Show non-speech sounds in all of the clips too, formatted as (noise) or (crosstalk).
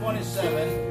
27.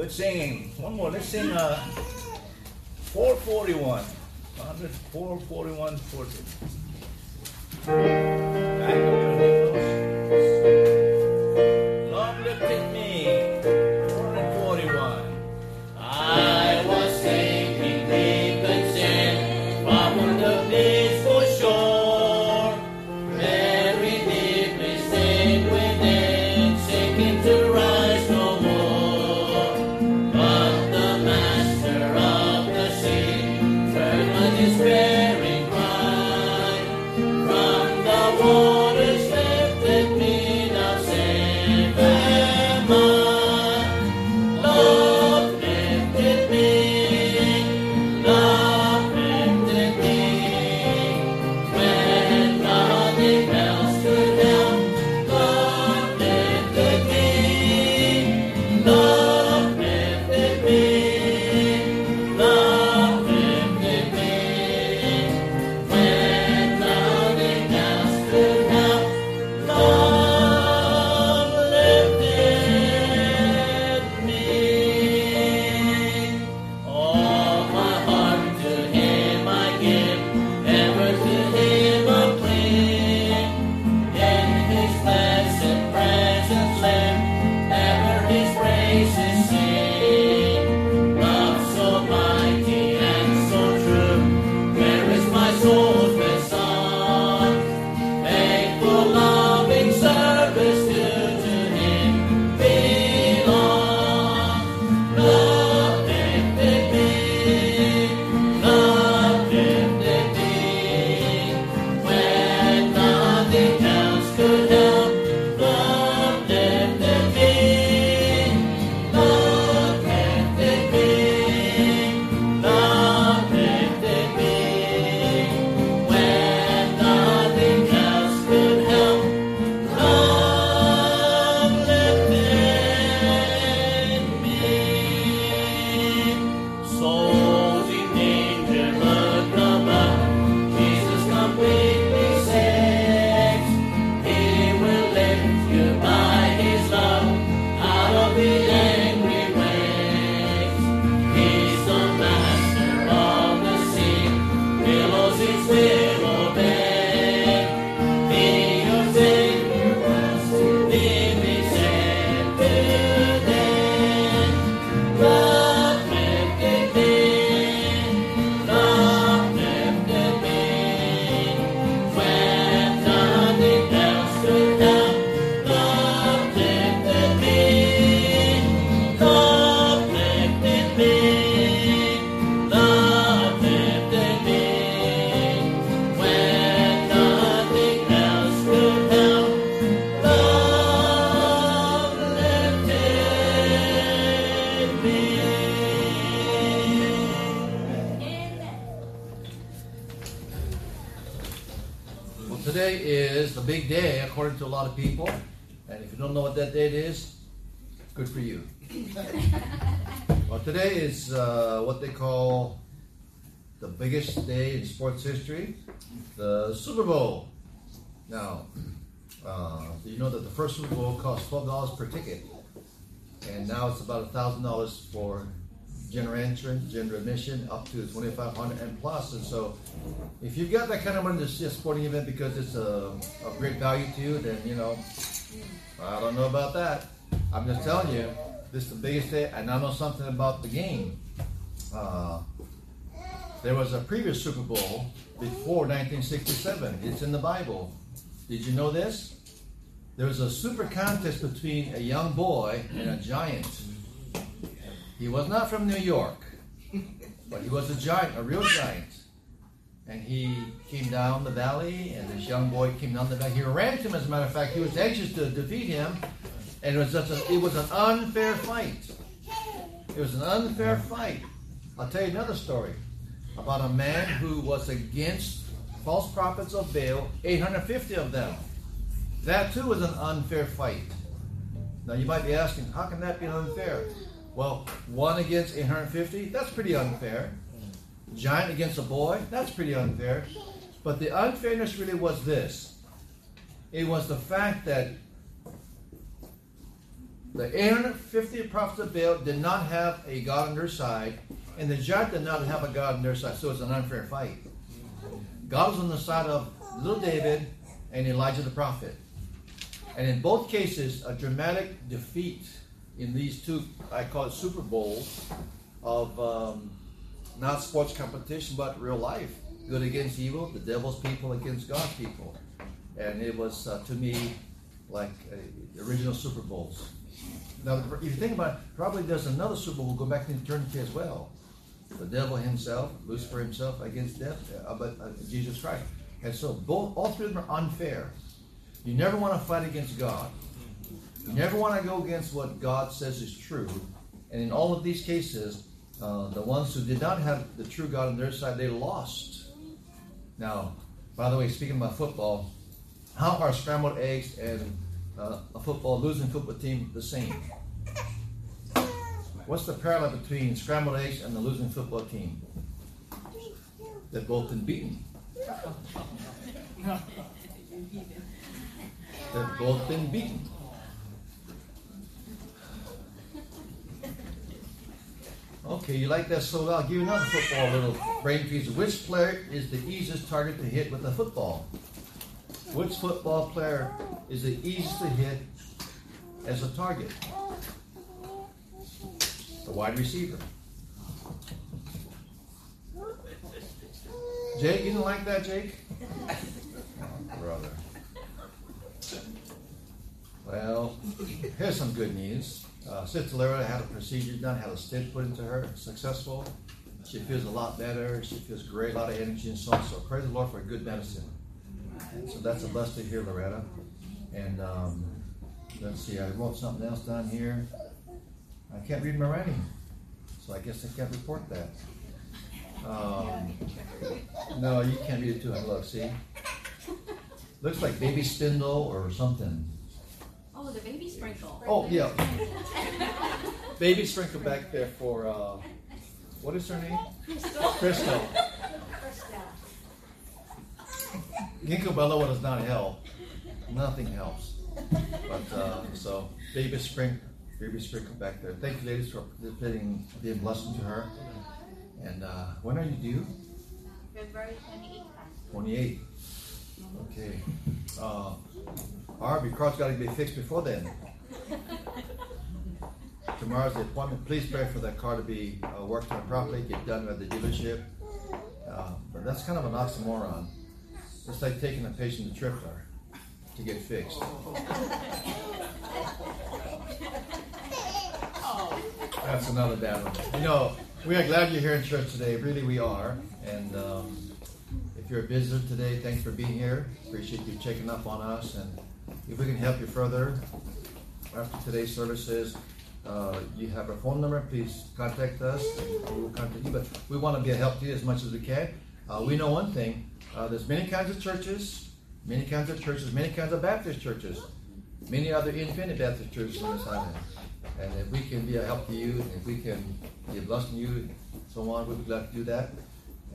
Good singing. One more. Let's sing uh, 441. 100, 441, 14. Know that the first Super Bowl cost twelve dollars per ticket, and now it's about thousand dollars for general entrance, general admission, up to twenty five hundred and plus. And so, if you've got that kind of money to see a sporting event because it's a, of great value to you, then you know, I don't know about that. I'm just telling you, this is the biggest day, and I know something about the game. Uh, there was a previous Super Bowl before 1967. It's in the Bible. Did you know this? There was a super contest between a young boy and a giant. He was not from New York, but he was a giant, a real giant. And he came down the valley, and this young boy came down the valley. He ran to him, as a matter of fact. He was anxious to defeat him, and it was just a, it was an unfair fight. It was an unfair fight. I'll tell you another story about a man who was against false prophets of Baal, 850 of them. That too was an unfair fight. Now you might be asking, how can that be unfair? Well, one against 850, that's pretty unfair. Giant against a boy, that's pretty unfair. But the unfairness really was this it was the fact that the 850 prophets of Baal did not have a God on their side, and the giant did not have a God on their side, so it's an unfair fight. God was on the side of little David and Elijah the prophet. And in both cases, a dramatic defeat in these two, I call it Super Bowls, of um, not sports competition, but real life. Good against evil, the devil's people against God's people. And it was, uh, to me, like uh, original Super Bowls. Now, if you think about it, probably there's another Super Bowl go back to eternity as well. The devil himself, Lucifer himself against death, uh, but uh, Jesus Christ. And so both, all three of them are unfair. You never want to fight against God. You never want to go against what God says is true. And in all of these cases, uh, the ones who did not have the true God on their side, they lost. Now, by the way, speaking about football, how are scrambled eggs and uh, a football losing football team the same? What's the parallel between scrambled eggs and the losing football team? They've both been beaten. They've both been beaten. Okay, you like that? So I'll give you another football little brain teaser. Which player is the easiest target to hit with a football? Which football player is the easiest to hit as a target? The wide receiver. Jake, you didn't like that, Jake? Oh, (laughs) brother. Well, here's some good news. Uh, Sister Lara had a procedure done, had a stent put into her, successful. She feels a lot better. She feels great, a lot of energy and so on. So praise the Lord for good medicine. So that's a blessing hear, Loretta. And um, let's see, I wrote something else down here. I can't read my writing, so I guess I can't report that. Um, no, you can't read it too. Look, see, looks like baby spindle or something. Oh, the baby sprinkle. Oh yeah, (laughs) baby sprinkle back there for uh, what is her name? Crystal. Crystal. Ginkgo biloba does not help. Nothing helps. But uh, so baby sprinkle, baby sprinkle back there. Thank you, ladies, for being being blessing to her. And uh, when are you due? February 28th. 28. Okay. Uh, Harvey, car's got to be fixed before then. Tomorrow's the appointment. Please pray for that car to be uh, worked on properly, get done at the dealership. Uh, but that's kind of an oxymoron. It's like taking a patient to Tripler to get fixed. That's another bad one. You know, we are glad you're here in church today. Really, we are. And um, if you're a visitor today, thanks for being here. Appreciate you checking up on us. And if we can help you further after today's services, uh, you have our phone number. Please contact us, we will contact you. But we want to be a help to you as much as we can. Uh, we know one thing: uh, there's many kinds of churches, many kinds of churches, many kinds of Baptist churches, many other independent Baptist churches on this island. And if we can be a help to you, if we can be a blessing to you, so on, we'd be glad to do that.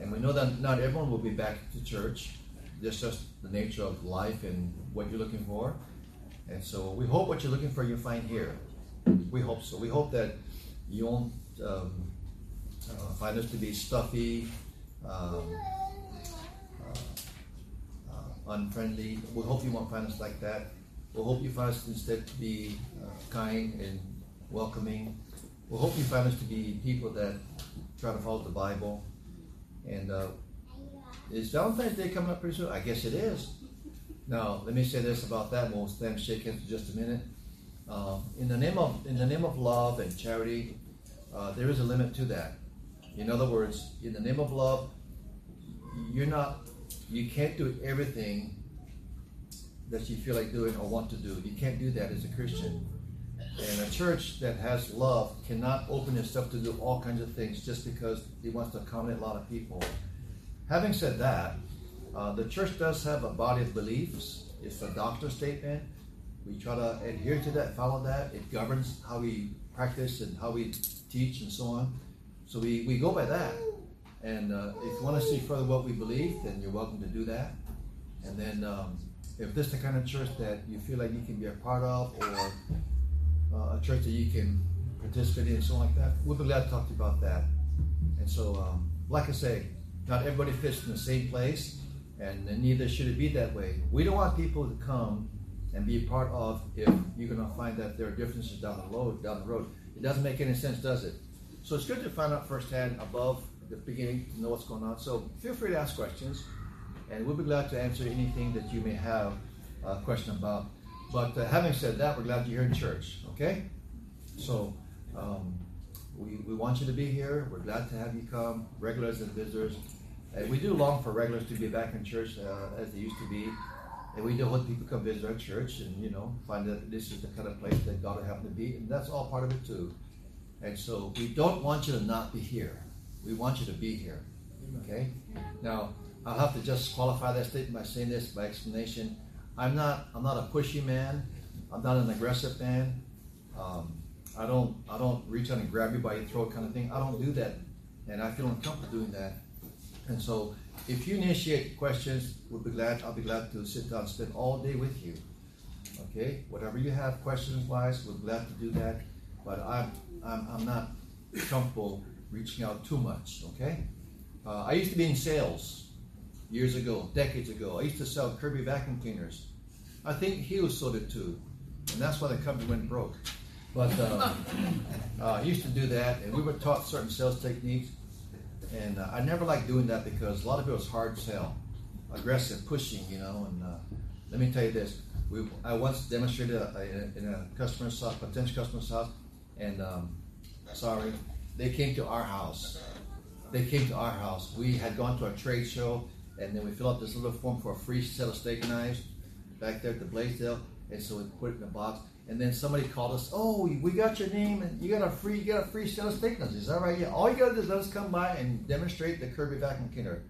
And we know that not everyone will be back to church. That's just the nature of life and what you're looking for. And so we hope what you're looking for you find here. We hope so. We hope that you won't um, uh, find us to be stuffy, um, uh, uh, unfriendly. We hope you won't find us like that. We hope you find us instead to be uh, kind and welcoming. We hope you find us to be people that try to follow the Bible. And uh, is Valentine's Day coming up pretty soon? I guess it is. Now, let me say this about that. We'll stand shake hands for just a minute. Uh, in the name of in the name of love and charity, uh, there is a limit to that. In other words, in the name of love, you're not, you can't do everything that you feel like doing or want to do. You can't do that as a Christian. And a church that has love cannot open itself to do all kinds of things just because it wants to accommodate a lot of people. Having said that, uh, the church does have a body of beliefs. It's a doctrine statement. We try to adhere to that, follow that. It governs how we practice and how we teach and so on. So we, we go by that. And uh, if you want to see further what we believe, then you're welcome to do that. And then um, if this is the kind of church that you feel like you can be a part of or uh, a church that you can participate in, something like that, we'll be glad to talk to you about that. And so, um, like I say, not everybody fits in the same place, and neither should it be that way. We don't want people to come and be a part of if you're going to find that there are differences down the road. Down the road, it doesn't make any sense, does it? So it's good to find out firsthand above the beginning to know what's going on. So feel free to ask questions, and we'll be glad to answer anything that you may have a question about. But uh, having said that, we're glad you're here in church. Okay, so. Um, we, we want you to be here. We're glad to have you come, regulars and visitors. And we do long for regulars to be back in church uh, as they used to be. And we do hope people come visit our church and, you know, find that this is the kind of place that God would happen to be. And that's all part of it, too. And so we don't want you to not be here. We want you to be here. Okay? Now, I'll have to just qualify that statement by saying this by explanation. I'm not I'm not a pushy man. I'm not an aggressive man. Um, I don't I don't reach out and grab you by your throat kind of thing. I don't do that, and I feel uncomfortable doing that. And so, if you initiate questions, we'll be glad. I'll be glad to sit down, spend all day with you. Okay, whatever you have questions wise, we're glad to do that. But I'm I'm, I'm not comfortable reaching out too much. Okay, uh, I used to be in sales years ago, decades ago. I used to sell Kirby vacuum cleaners. I think he was sold it too, and that's why the company went broke. But uh, (laughs) uh, I used to do that, and we were taught certain sales techniques. And uh, I never liked doing that because a lot of it was hard sell, aggressive, pushing, you know. And uh, let me tell you this: we, I once demonstrated a, a, in a customer's house, potential customer's house, and um, sorry, they came to our house. They came to our house. We had gone to a trade show, and then we filled out this little form for a free set of steak knives back there at the Blaisdell, and so we put it in a box. And then somebody called us. Oh, we got your name, and you got a free, you got a free set of steak knives. Is that right? Yeah. All you got to do is let us come by and demonstrate the Kirby vacuum cleaner.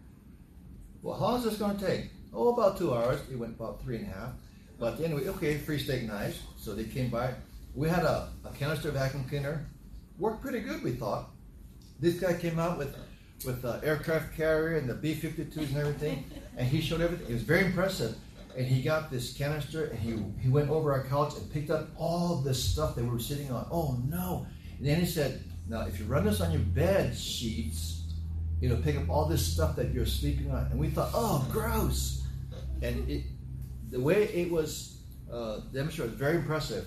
Well, how long is this going to take? Oh, about two hours. It went about three and a half. But anyway, okay, free steak knives. So they came by. We had a, a canister vacuum cleaner. Worked pretty good, we thought. This guy came out with with the aircraft carrier and the B-52s and everything, and he showed everything. It was very impressive and he got this canister and he, he went over our couch and picked up all this stuff that we were sitting on. Oh no. And then he said, Now if you run this on your bed sheets, it'll pick up all this stuff that you're sleeping on. And we thought, oh gross. And it the way it was uh, demonstrated was very impressive.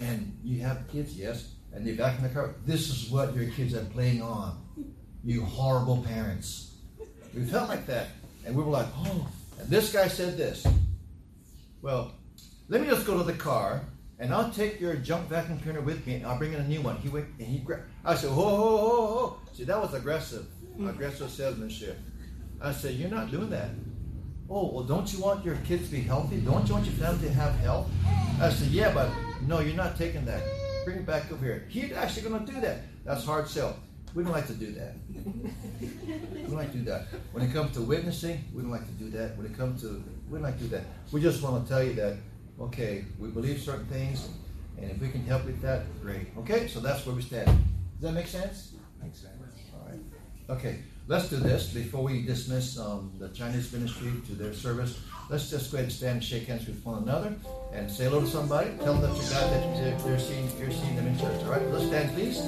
And you have kids, yes, and they're back in the car. This is what your kids are playing on. You horrible parents. We felt like that. And we were like, oh. And this guy said this. Well, let me just go to the car and I'll take your junk vacuum cleaner with me and I'll bring in a new one. He went and he grabbed. I said, whoa, whoa, whoa, whoa. See, that was aggressive, hmm. aggressive salesmanship. I said, you're not doing that. Oh, well, don't you want your kids to be healthy? Don't you want your family to have health? I said, yeah, but no, you're not taking that. Bring it back over here. He's actually going to do that. That's hard sell. We don't like to do that. (laughs) We don't like to do that. When it comes to witnessing, we don't like to do that. When it comes to, we don't like to do that. We just want to tell you that, okay, we believe certain things, and if we can help with that, great. Okay, so that's where we stand. Does that make sense? Makes sense. All right. Okay, let's do this before we dismiss um, the Chinese ministry to their service. Let's just go ahead and stand and shake hands with one another and say hello to somebody. Tell them that you're glad that they're, seeing, you're seeing them in church. All right, let's stand, please.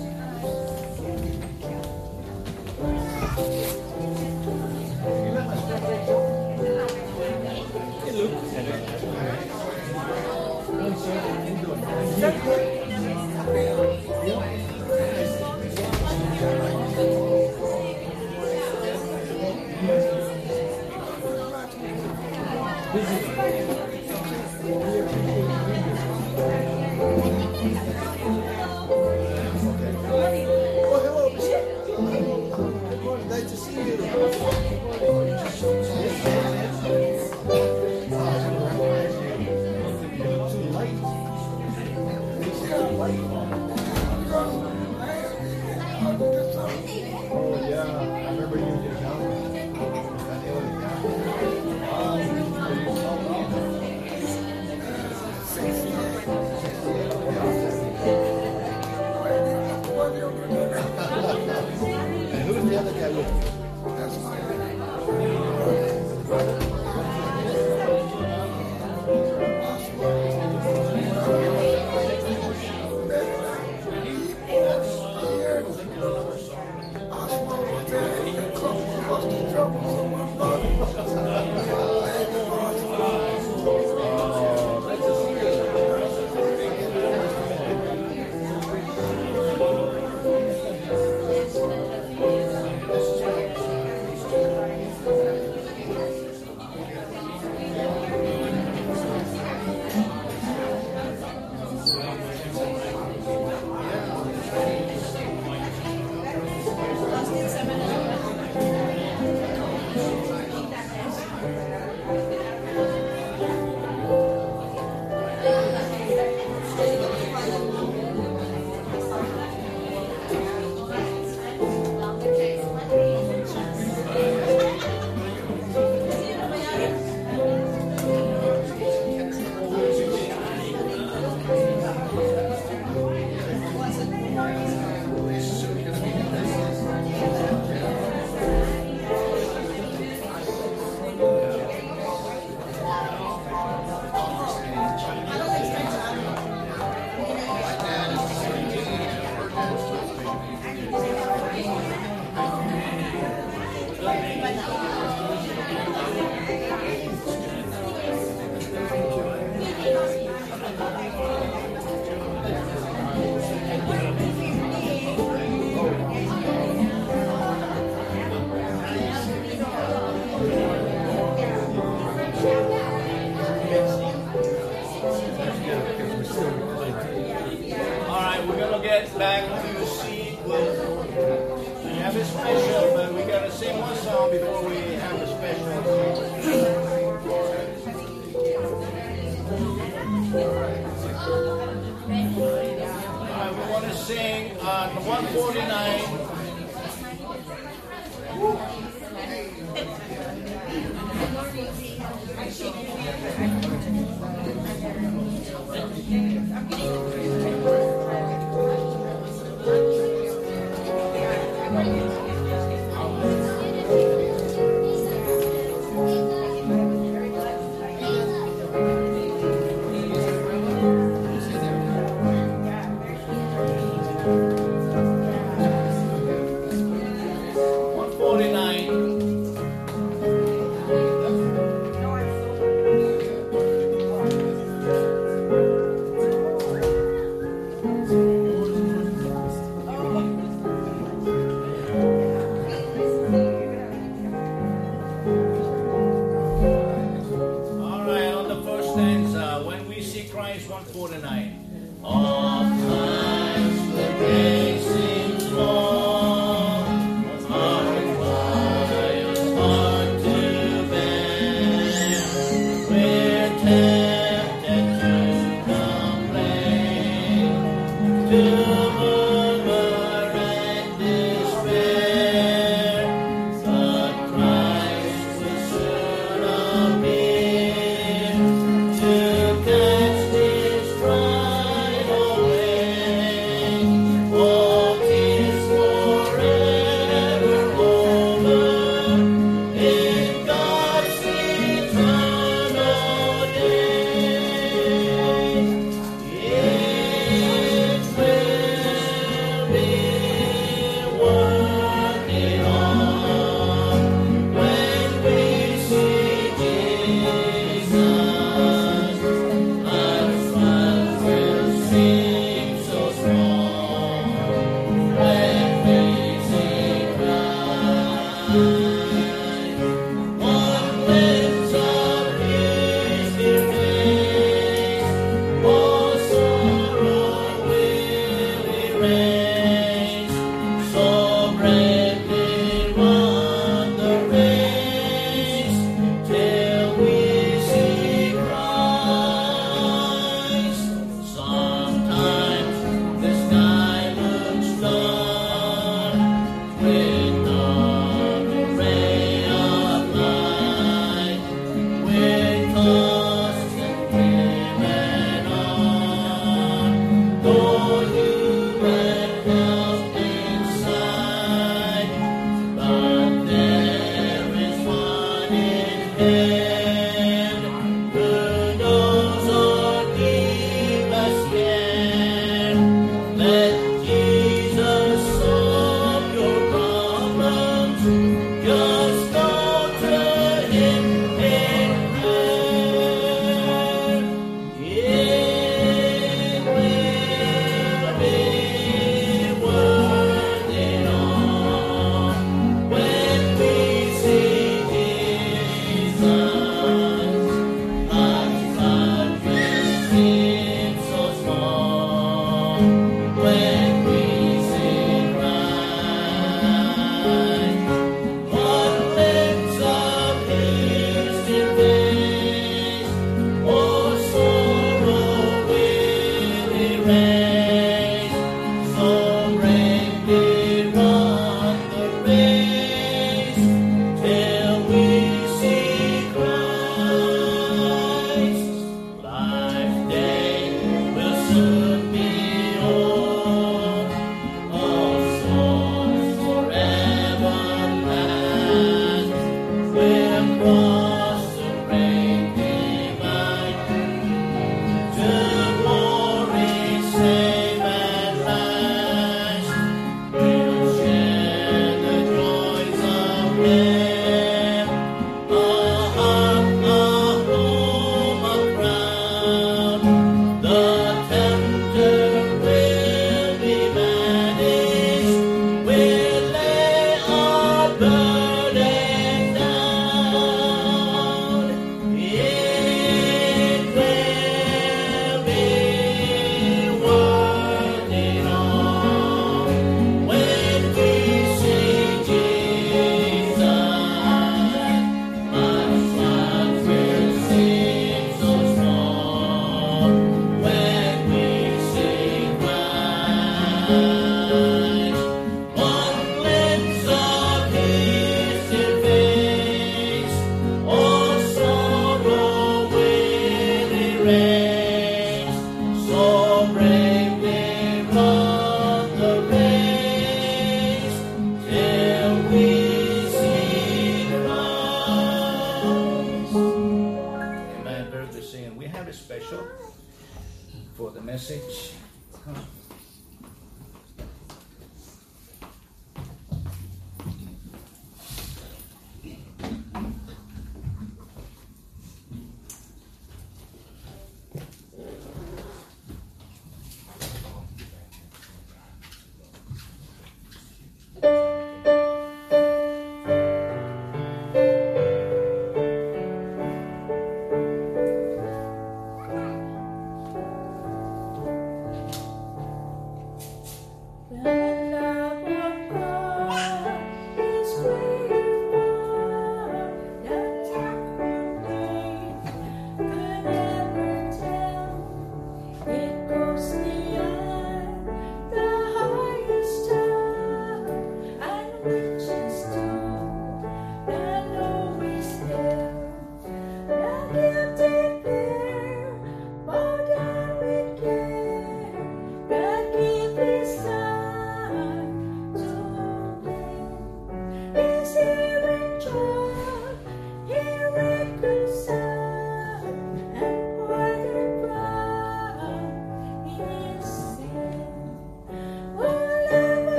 You let my stuff Gracias.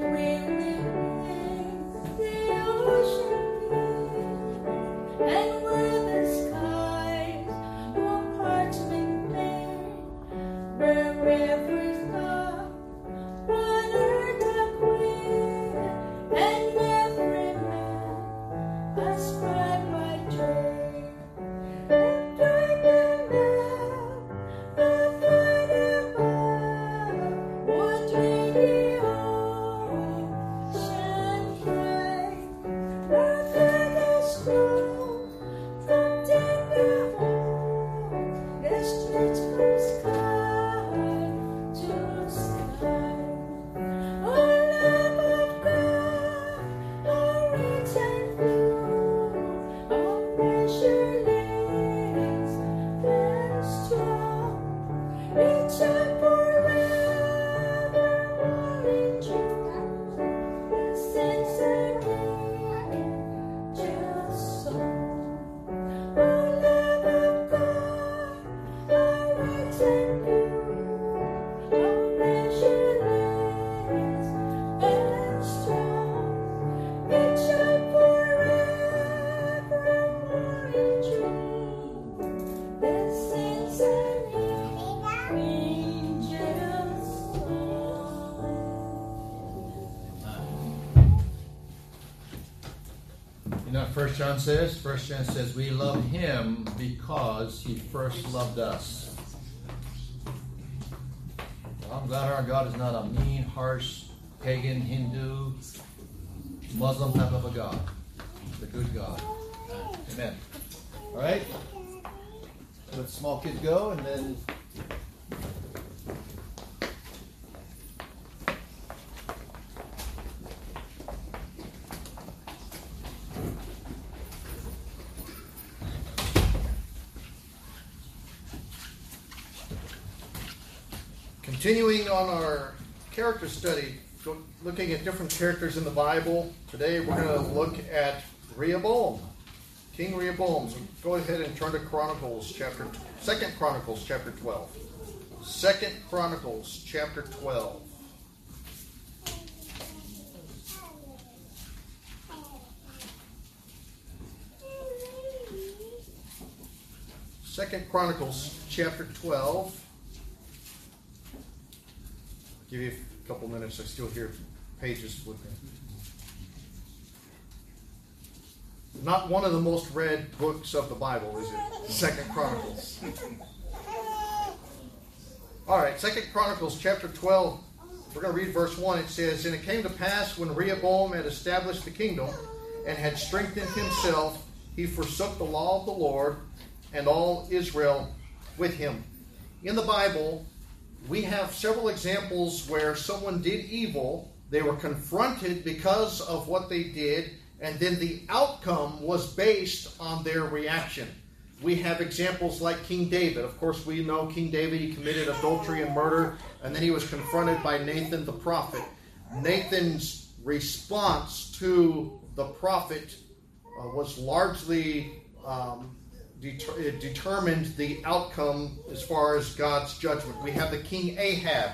We. First John says? First John says we love him because he first loved us. Well, I'm glad our God is not a mean, harsh, pagan, Hindu, Muslim type of a God. The good God. Amen. All right? Let small kids go and then Continuing on our character study, looking at different characters in the Bible, today we're going to look at Rehoboam, King Rehoboam. So go ahead and turn to Chronicles chapter Second Chronicles chapter 12. Second Chronicles chapter 12. Second Chronicles chapter 12 give you couple minutes. I still hear pages me. Not one of the most read books of the Bible, is it? Second Chronicles. All right, Second Chronicles chapter 12. We're going to read verse 1. It says, And it came to pass when Rehoboam had established the kingdom and had strengthened himself, he forsook the law of the Lord and all Israel with him. In the Bible, we have several examples where someone did evil They were confronted because of what they did, and then the outcome was based on their reaction. We have examples like King David. Of course, we know King David, he committed adultery and murder, and then he was confronted by Nathan the prophet. Nathan's response to the prophet uh, was largely um, deter- it determined the outcome as far as God's judgment. We have the king Ahab,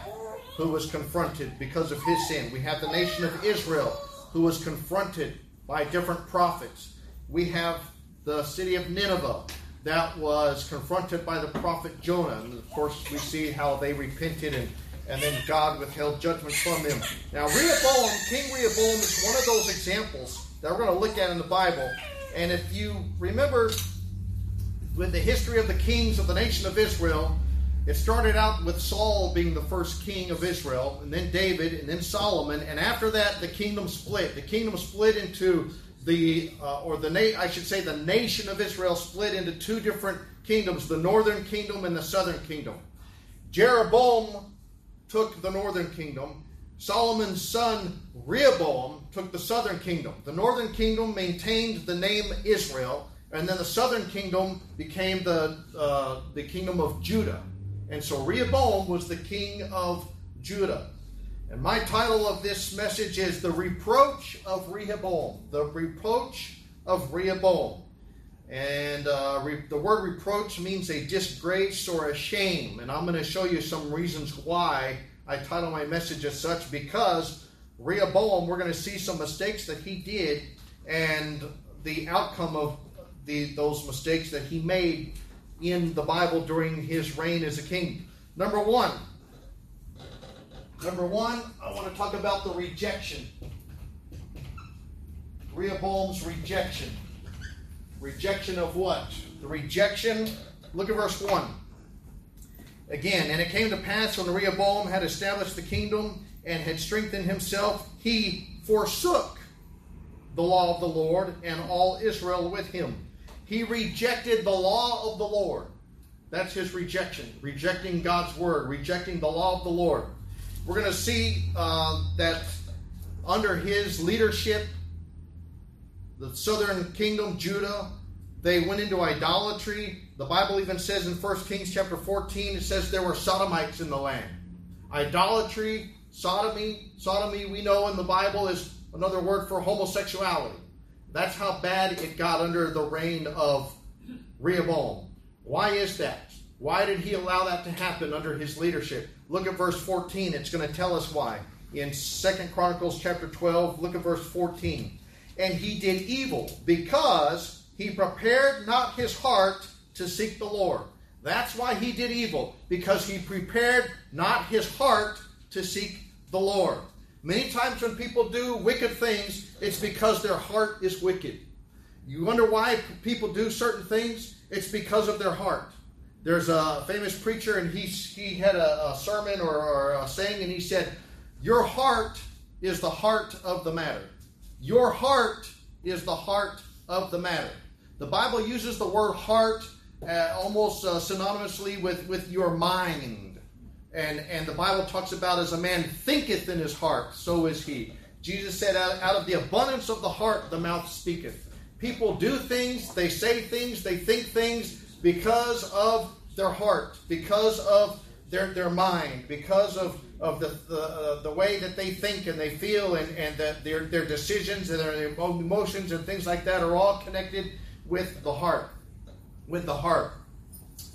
who was confronted because of his sin. We have the nation of Israel, who was confronted by different prophets. We have the city of Nineveh that was confronted by the prophet Jonah. And of course, we see how they repented and, and then God withheld judgment from them. Now, Rehoboam, King Rehoboam, is one of those examples that we're going to look at in the Bible. And if you remember with the history of the kings of the nation of Israel, it started out with Saul being the first king of Israel, and then David, and then Solomon, and after that, the kingdom split. The kingdom split into the, uh, or the na- I should say, the nation of Israel split into two different kingdoms: the northern kingdom and the southern kingdom. Jeroboam took the northern kingdom. Solomon's son Rehoboam took the southern kingdom. The northern kingdom maintained the name Israel, and then the southern kingdom became the uh, the kingdom of Judah. And so Rehoboam was the king of Judah. And my title of this message is The Reproach of Rehoboam. The Reproach of Rehoboam. And uh, re- the word reproach means a disgrace or a shame. And I'm going to show you some reasons why I title my message as such because Rehoboam, we're going to see some mistakes that he did and the outcome of the, those mistakes that he made in the Bible during his reign as a king. Number one, number one, I want to talk about the rejection. Rehoboam's rejection. Rejection of what? The rejection. Look at verse 1. Again, and it came to pass when Rehoboam had established the kingdom and had strengthened himself, he forsook the law of the Lord and all Israel with him. He rejected the law of the Lord. That's his rejection, rejecting God's word, rejecting the law of the Lord. We're going to see uh, that under his leadership, the southern kingdom, Judah, they went into idolatry. The Bible even says in 1 Kings chapter 14, it says there were sodomites in the land. Idolatry, sodomy, sodomy, we know in the Bible is another word for homosexuality. That's how bad it got under the reign of Rehoboam. Why is that? Why did he allow that to happen under his leadership? Look at verse 14. It's going to tell us why. In Second Chronicles chapter 12, look at verse 14. And he did evil because he prepared not his heart to seek the Lord. That's why he did evil, because he prepared not his heart to seek the Lord. Many times when people do wicked things, it's because their heart is wicked. You wonder why people do certain things? It's because of their heart. There's a famous preacher, and he, he had a, a sermon or, or a saying, and he said, Your heart is the heart of the matter. Your heart is the heart of the matter. The Bible uses the word heart uh, almost uh, synonymously with, with your mind. And, and the Bible talks about as a man thinketh in his heart, so is he. Jesus said, out, out of the abundance of the heart, the mouth speaketh. People do things, they say things, they think things because of their heart, because of their, their mind, because of, of the, the, uh, the way that they think and they feel, and, and their, their decisions and their emotions and things like that are all connected with the heart. With the heart.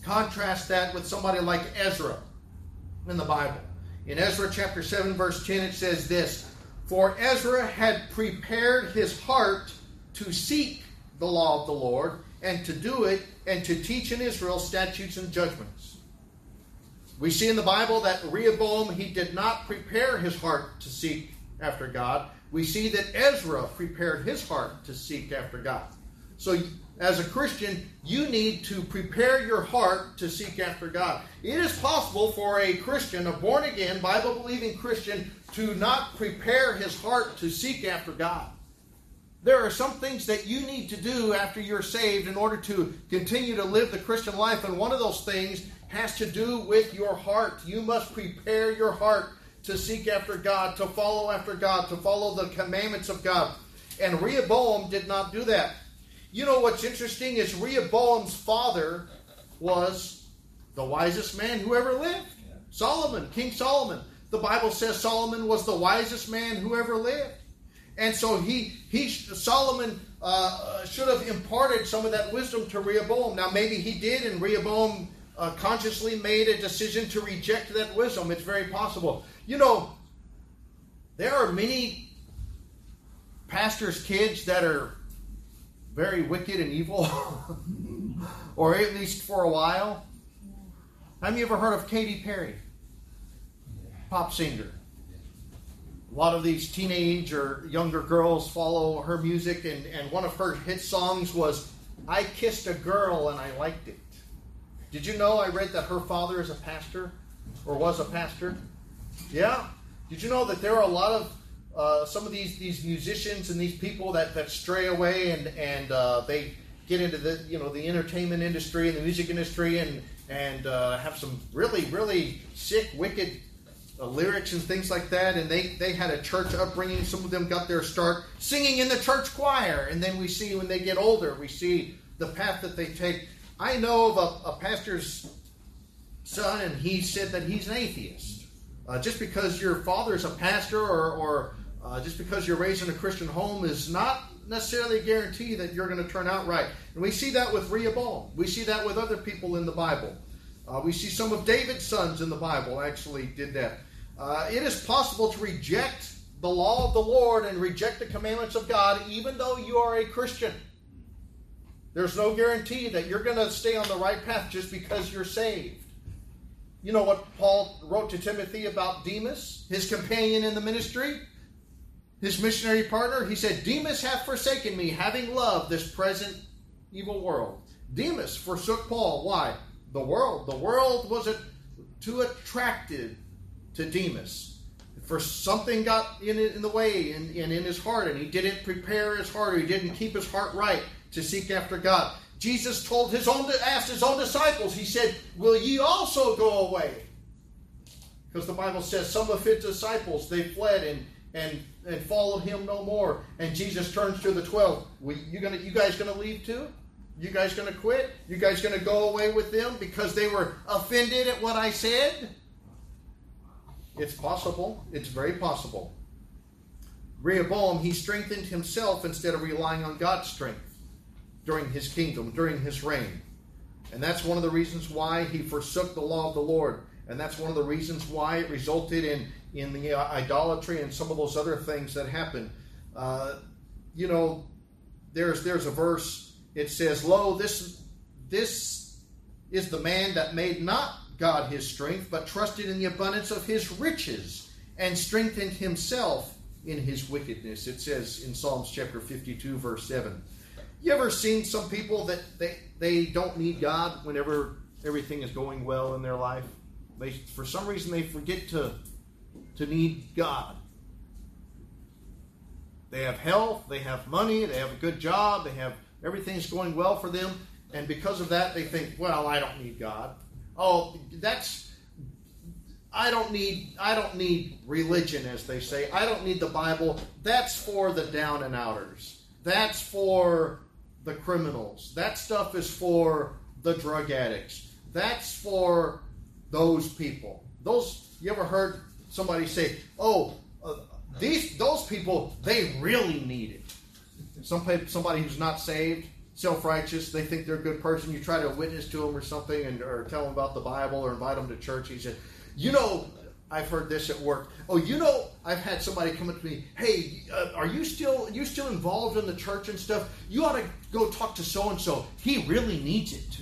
Contrast that with somebody like Ezra in the Bible. In Ezra chapter 7, verse 10, it says this For Ezra had prepared his heart to seek the law of the Lord, and to do it, and to teach in Israel statutes and judgments. We see in the Bible that Rehoboam, he did not prepare his heart to seek after God. We see that Ezra prepared his heart to seek after God. So, as a Christian, you need to prepare your heart to seek after God. It is possible for a Christian, a born again, Bible believing Christian, to not prepare his heart to seek after God. There are some things that you need to do after you're saved in order to continue to live the Christian life, and one of those things has to do with your heart. You must prepare your heart to seek after God, to follow after God, to follow the commandments of God. And Rehoboam did not do that. You know what's interesting is Rehoboam's father was the wisest man who ever lived. Solomon, King Solomon. The Bible says Solomon was the wisest man who ever lived. And so he, he Solomon uh, should have imparted some of that wisdom to Rehoboam. Now, maybe he did, and Rehoboam uh, consciously made a decision to reject that wisdom. It's very possible. You know, there are many pastors' kids that are very wicked and evil, (laughs) or at least for a while. Have you ever heard of Katy Perry? Pop singer. A lot of these teenage or younger girls follow her music, and, and one of her hit songs was I Kissed a Girl and I Liked It. Did you know I read that her father is a pastor or was a pastor? Yeah. Did you know that there are a lot of uh, some of these these musicians and these people that, that stray away and and uh, they get into the you know the entertainment industry and the music industry and and uh, have some really really sick wicked uh, lyrics and things like that. And they they had a church upbringing. Some of them got their start singing in the church choir. And then we see when they get older we see the path that they take. I know of a, a pastor's son and he said that he's an atheist. Uh, just because your father is a pastor or, or uh, just because you're raised in a Christian home is not necessarily a guarantee that you're going to turn out right. And we see that with Rehoboam. We see that with other people in the Bible. Uh, we see some of David's sons in the Bible actually did that. Uh, it is possible to reject the law of the Lord and reject the commandments of God even though you are a Christian. There's no guarantee that you're going to stay on the right path just because you're saved. You know what Paul wrote to Timothy about Demas, his companion in the ministry? His missionary partner, he said, Demas hath forsaken me, having loved this present evil world. Demas forsook Paul. Why? The world. The world was not too attractive to Demas. For something got in, in the way and in, in, in his heart, and he didn't prepare his heart, or he didn't keep his heart right to seek after God. Jesus told his own asked his own disciples, he said, Will ye also go away? Because the Bible says some of his disciples they fled and and and followed him no more. And Jesus turns to the twelve. you gonna you guys gonna leave too? You guys gonna quit? You guys gonna go away with them because they were offended at what I said? It's possible. It's very possible. Rehoboam, he strengthened himself instead of relying on God's strength during his kingdom, during his reign. And that's one of the reasons why he forsook the law of the Lord. And that's one of the reasons why it resulted in in the idolatry and some of those other things that happen. Uh, you know, there's there's a verse. It says, "Lo, this this is the man that made not God his strength, but trusted in the abundance of his riches and strengthened himself in his wickedness." It says in Psalms chapter 52, verse seven. You ever seen some people that they they don't need God whenever everything is going well in their life? They for some reason they forget to to need God. They have health, they have money, they have a good job, they have everything's going well for them, and because of that, they think, well, I don't need God. Oh, that's I don't need I don't need religion, as they say. I don't need the Bible. That's for the down and outers. That's for the criminals. That stuff is for the drug addicts. That's for those people. Those you ever heard somebody say, "Oh, uh, these those people they really need it." Some somebody who's not saved, self-righteous, they think they're a good person. You try to witness to them or something, and or tell them about the Bible or invite them to church. He said, "You know." I've heard this at work. Oh, you know, I've had somebody come up to me. Hey, uh, are you still you still involved in the church and stuff? You ought to go talk to so and so. He really needs it.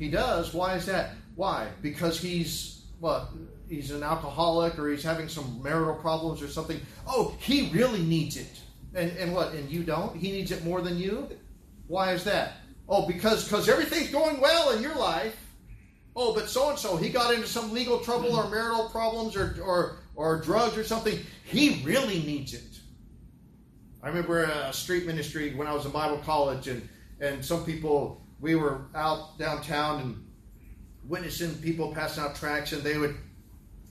He does. Why is that? Why? Because he's what he's an alcoholic or he's having some marital problems or something. Oh, he really needs it. And and what? And you don't? He needs it more than you? Why is that? Oh, because because everything's going well in your life. Oh, but so and so he got into some legal trouble or marital problems or or or drugs or something. He really needs it. I remember a street ministry when I was in Bible college and and some people we were out downtown and witnessing people passing out tracts and they would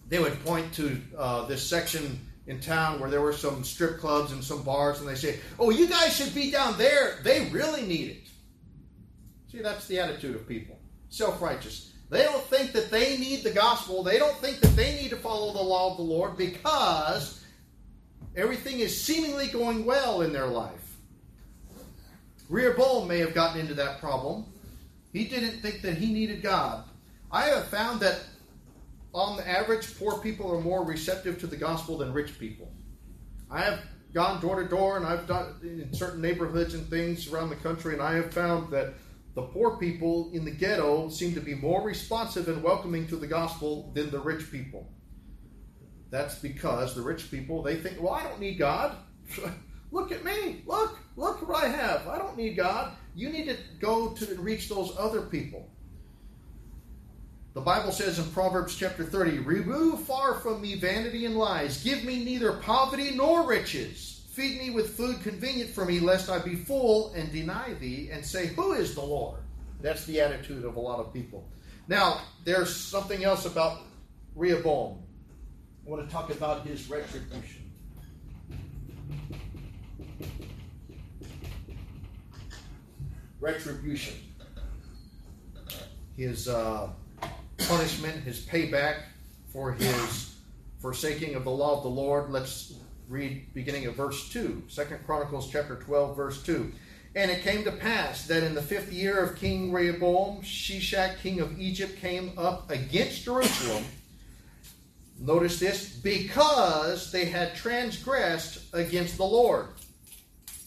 they would point to uh, this section in town where there were some strip clubs and some bars, and they say, "Oh, you guys should be down there. They really need it." See, that's the attitude of people, self-righteous. They don't think that they need the gospel. They don't think that they need to follow the law of the Lord because everything is seemingly going well in their life. Rehoboam may have gotten into that problem. He didn't think that he needed God. I have found that on the average, poor people are more receptive to the gospel than rich people. I have gone door to door and I've done in certain neighborhoods and things around the country, and I have found that the poor people in the ghetto seem to be more responsive and welcoming to the gospel than the rich people. That's because the rich people they think, well, I don't need God. (laughs) look at me. Look, look what I have. I don't need God. You need to go to reach those other people. The Bible says in Proverbs chapter 30, Remove far from me vanity and lies. Give me neither poverty nor riches. Feed me with food convenient for me, lest I be full and deny thee and say, Who is the Lord? That's the attitude of a lot of people. Now, there's something else about Rehoboam. I want to talk about his retribution. Retribution. His. Uh, punishment, his payback for his forsaking of the law of the Lord. Let's read beginning of verse 2. Second Chronicles chapter 12, verse 2. And it came to pass that in the fifth year of King Rehoboam, Shishak, king of Egypt, came up against Jerusalem. Notice this, because they had transgressed against the Lord.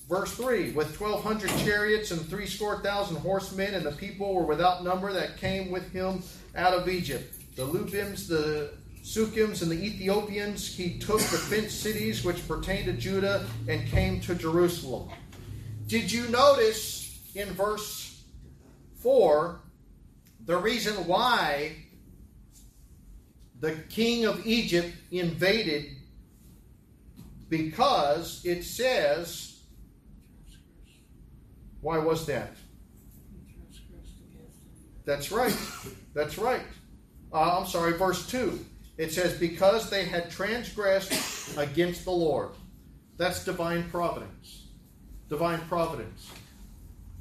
Verse 3 With 1,200 chariots and threescore thousand horsemen, and the people were without number that came with him out of Egypt. The Lubims, the Sukkiims, and the Ethiopians, he took the fenced cities which pertained to Judah and came to Jerusalem. Did you notice in verse 4 the reason why the king of Egypt invaded? Because it says, why was that? That's right. That's right. Uh, I'm sorry, verse 2. It says, Because they had transgressed against the Lord. That's divine providence. Divine providence.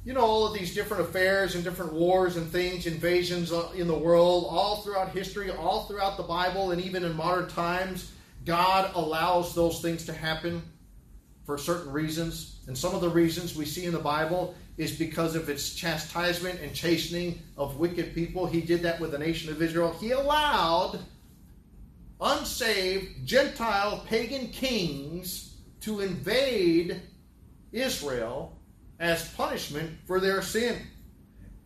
You know, all of these different affairs and different wars and things, invasions uh, in the world, all throughout history, all throughout the Bible, and even in modern times, God allows those things to happen for certain reasons. And some of the reasons we see in the Bible is because of its chastisement and chastening of wicked people. He did that with the nation of Israel. He allowed unsaved Gentile pagan kings to invade Israel as punishment for their sin.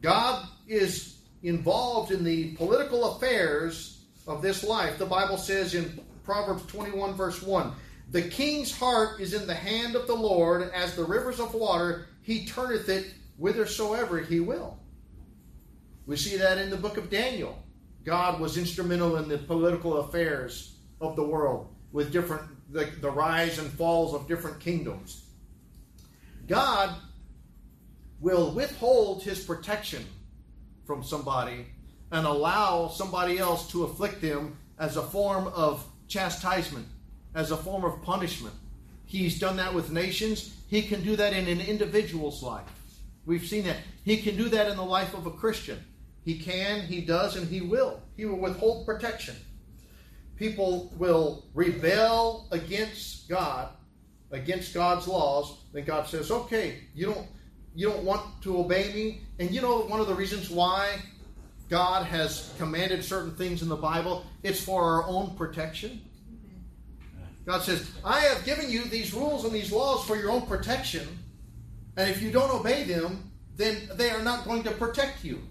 God is involved in the political affairs of this life. The Bible says in Proverbs 21, verse 1 The king's heart is in the hand of the Lord as the rivers of water he turneth it whithersoever he will. We see that in the book of Daniel. God was instrumental in the political affairs of the world with different the, the rise and falls of different kingdoms. God will withhold his protection from somebody and allow somebody else to afflict them as a form of chastisement, as a form of punishment. He's done that with nations. He can do that in an individual's life. We've seen that. He can do that in the life of a Christian. He can, he does, and he will. He will withhold protection. People will rebel against God, against God's laws. Then God says, "Okay, you don't you don't want to obey me." And you know one of the reasons why God has commanded certain things in the Bible, it's for our own protection. God says, I have given you these rules and these laws for your own protection. And if you don't obey them, then they are not going to protect you.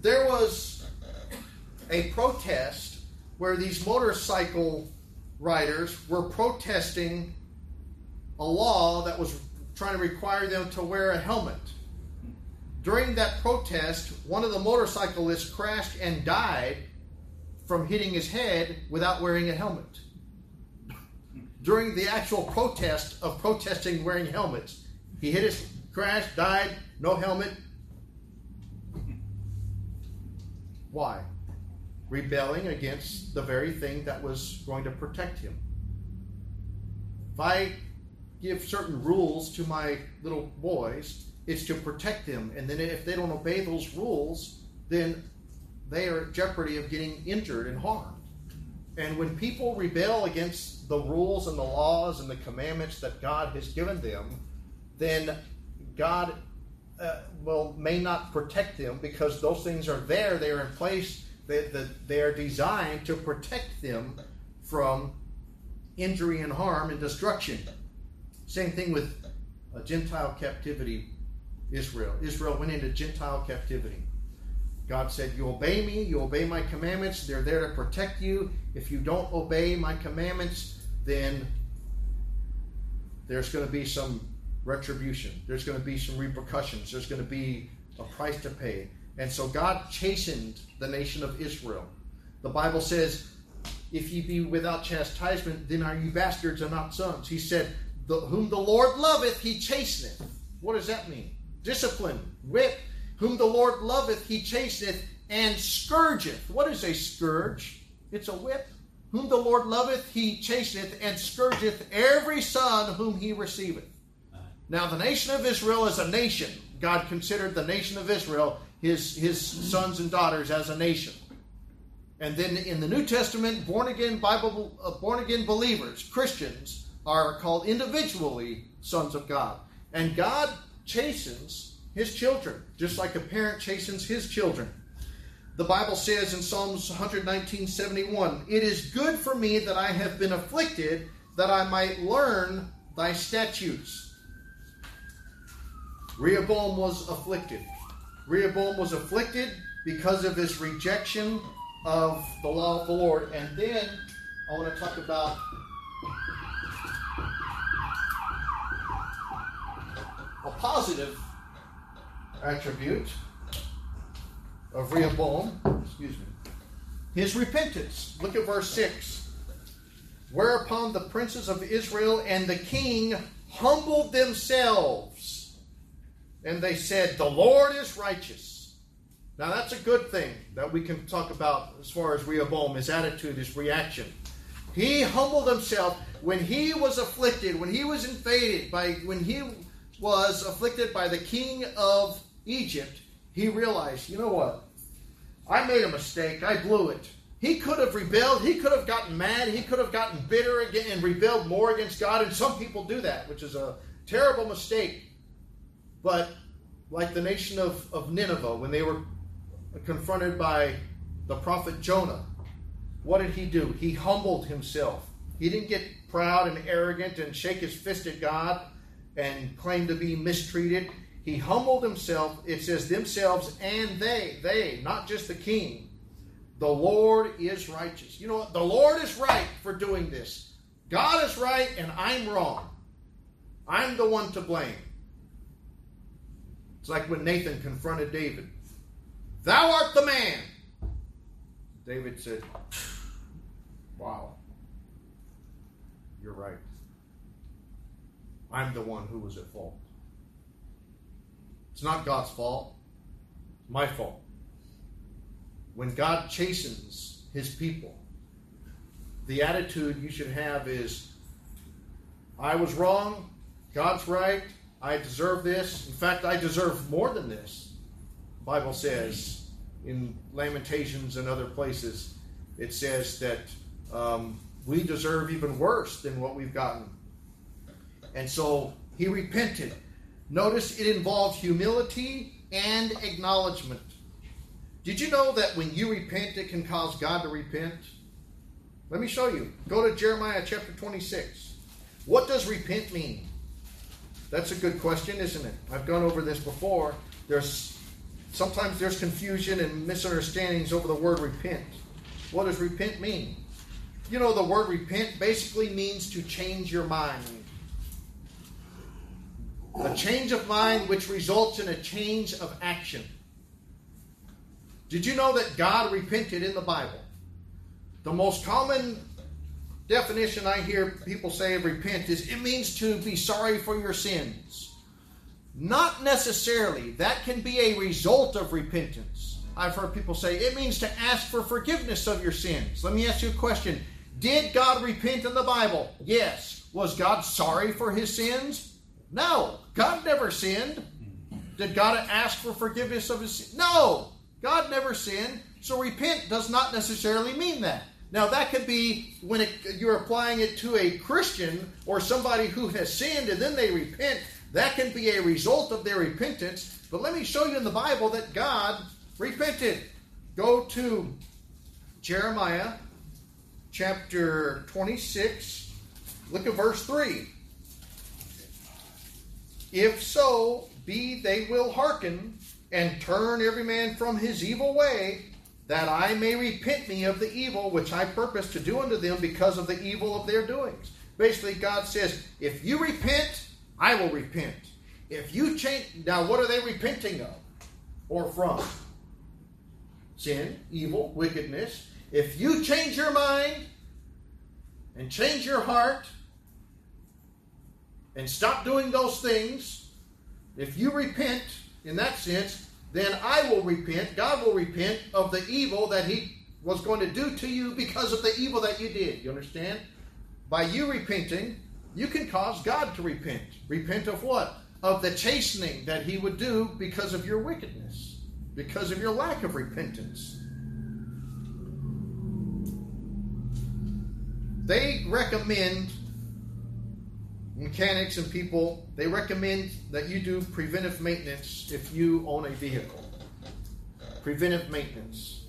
There was a protest where these motorcycle riders were protesting a law that was trying to require them to wear a helmet. During that protest, one of the motorcyclists crashed and died from hitting his head without wearing a helmet during the actual protest of protesting wearing helmets. He hit his crash, died, no helmet. Why? rebelling against the very thing that was going to protect him. If I give certain rules to my little boys, it's to protect them. And then if they don't obey those rules, then they are at jeopardy of getting injured and harmed. And when people rebel against the rules and the laws and the commandments that God has given them, then God uh, well may not protect them because those things are there, they are in place, they, they are designed to protect them from injury and harm and destruction. Same thing with Gentile captivity, Israel. Israel went into Gentile captivity. God said, You obey me, you obey my commandments, they're there to protect you. If you don't obey my commandments, then there's going to be some retribution, there's going to be some repercussions, there's going to be a price to pay. And so God chastened the nation of Israel. The Bible says, If ye be without chastisement, then are you bastards and not sons. He said, Whom the Lord loveth, he chasteneth. What does that mean? Discipline, whip. Whom the Lord loveth, he chasteneth and scourgeth. What is a scourge? It's a whip. Whom the Lord loveth, he chasteneth and scourgeth every son whom he receiveth. Now, the nation of Israel is a nation. God considered the nation of Israel his, his sons and daughters as a nation. And then in the New Testament, born again Bible, uh, born again believers, Christians, are called individually sons of God. And God chastens his children, just like a parent chastens his children. The Bible says in Psalms 119 71, It is good for me that I have been afflicted, that I might learn thy statutes. Rehoboam was afflicted. Rehoboam was afflicted because of his rejection of the law of the Lord. And then I want to talk about a positive attribute of Rehoboam. Excuse me. His repentance. Look at verse 6. Whereupon the princes of Israel and the king humbled themselves, and they said, The Lord is righteous. Now that's a good thing that we can talk about as far as Rehoboam, his attitude, his reaction. He humbled himself when he was afflicted, when he was invaded by, when he was afflicted by the king of Egypt, he realized, you know what? I made a mistake. I blew it. He could have rebelled. He could have gotten mad. He could have gotten bitter again and rebelled more against God. And some people do that, which is a terrible mistake. But like the nation of, of Nineveh, when they were confronted by the prophet Jonah, what did he do? He humbled himself. He didn't get proud and arrogant and shake his fist at God and claim to be mistreated. He humbled himself. It says themselves and they, they, not just the king. The Lord is righteous. You know what? The Lord is right for doing this. God is right and I'm wrong. I'm the one to blame. It's like when Nathan confronted David. Thou art the man. David said, Wow, you're right. I'm the one who was at fault. It's not God's fault, it's my fault. When God chastens his people, the attitude you should have is I was wrong, God's right, I deserve this. In fact, I deserve more than this. The Bible says in Lamentations and other places, it says that um, we deserve even worse than what we've gotten. And so he repented. Notice it involved humility and acknowledgement. Did you know that when you repent, it can cause God to repent? Let me show you. Go to Jeremiah chapter 26. What does repent mean? That's a good question, isn't it? I've gone over this before. There's sometimes there's confusion and misunderstandings over the word repent. What does repent mean? You know, the word repent basically means to change your mind. A change of mind which results in a change of action. Did you know that God repented in the Bible? The most common definition I hear people say of repent is it means to be sorry for your sins. Not necessarily. That can be a result of repentance. I've heard people say it means to ask for forgiveness of your sins. Let me ask you a question. Did God repent in the Bible? Yes. Was God sorry for his sins? No. God never sinned. Did God ask for forgiveness of his sins? No. God never sinned. So repent does not necessarily mean that. Now that could be when it, you're applying it to a Christian or somebody who has sinned and then they repent. That can be a result of their repentance. But let me show you in the Bible that God repented. Go to Jeremiah chapter 26. Look at verse 3. If so, be they will hearken and turn every man from his evil way, that I may repent me of the evil which I purpose to do unto them because of the evil of their doings. Basically, God says, if you repent, I will repent. If you change, now what are they repenting of or from? Sin, evil, wickedness. If you change your mind and change your heart and stop doing those things, if you repent in that sense, then I will repent, God will repent of the evil that He was going to do to you because of the evil that you did. You understand? By you repenting, you can cause God to repent. Repent of what? Of the chastening that He would do because of your wickedness, because of your lack of repentance. They recommend mechanics and people, they recommend that you do preventive maintenance if you own a vehicle. Preventive maintenance.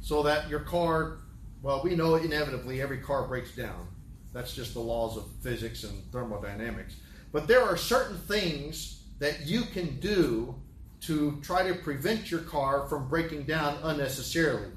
So that your car, well, we know inevitably every car breaks down. That's just the laws of physics and thermodynamics. But there are certain things that you can do to try to prevent your car from breaking down unnecessarily.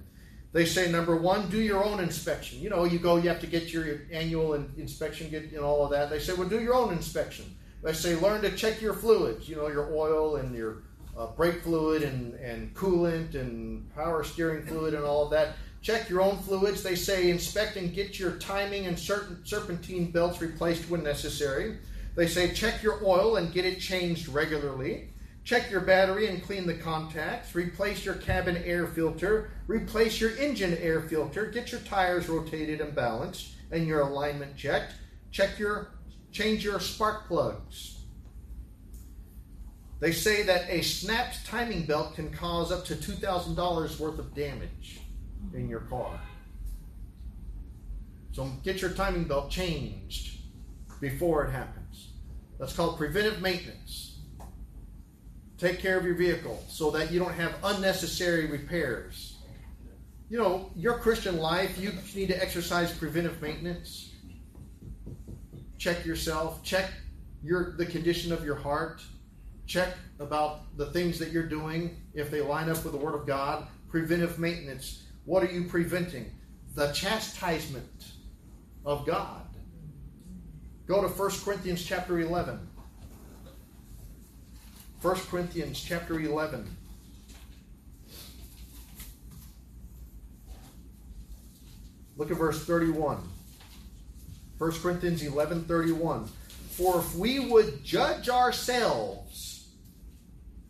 They say number one, do your own inspection. You know, you go, you have to get your annual inspection, get and all of that. They say, well, do your own inspection. They say, learn to check your fluids. You know, your oil and your uh, brake fluid and, and coolant and power steering fluid and all of that. Check your own fluids. They say inspect and get your timing and certain serpentine belts replaced when necessary. They say check your oil and get it changed regularly. Check your battery and clean the contacts. Replace your cabin air filter. Replace your engine air filter. Get your tires rotated and balanced and your alignment checked. Check your change your spark plugs. They say that a snapped timing belt can cause up to $2,000 worth of damage in your car. So get your timing belt changed before it happens. That's called preventive maintenance. Take care of your vehicle so that you don't have unnecessary repairs. You know, your Christian life, you need to exercise preventive maintenance. Check yourself, check your the condition of your heart, check about the things that you're doing if they line up with the word of God. Preventive maintenance. What are you preventing? The chastisement of God. Go to 1 Corinthians chapter 11. 1 Corinthians chapter 11. Look at verse 31. 1 Corinthians 11 31. For if we would judge ourselves,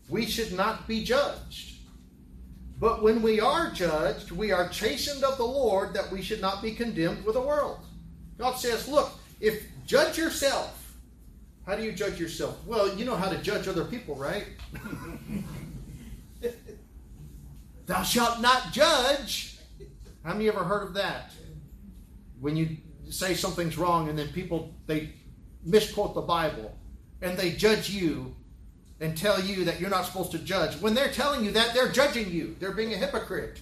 we should not be judged. But when we are judged, we are chastened of the Lord that we should not be condemned with the world. God says, Look, if judge yourself, how do you judge yourself? Well, you know how to judge other people, right? (laughs) Thou shalt not judge. How many ever heard of that? When you say something's wrong and then people they misquote the Bible and they judge you and tell you that you're not supposed to judge. When they're telling you that, they're judging you. They're being a hypocrite.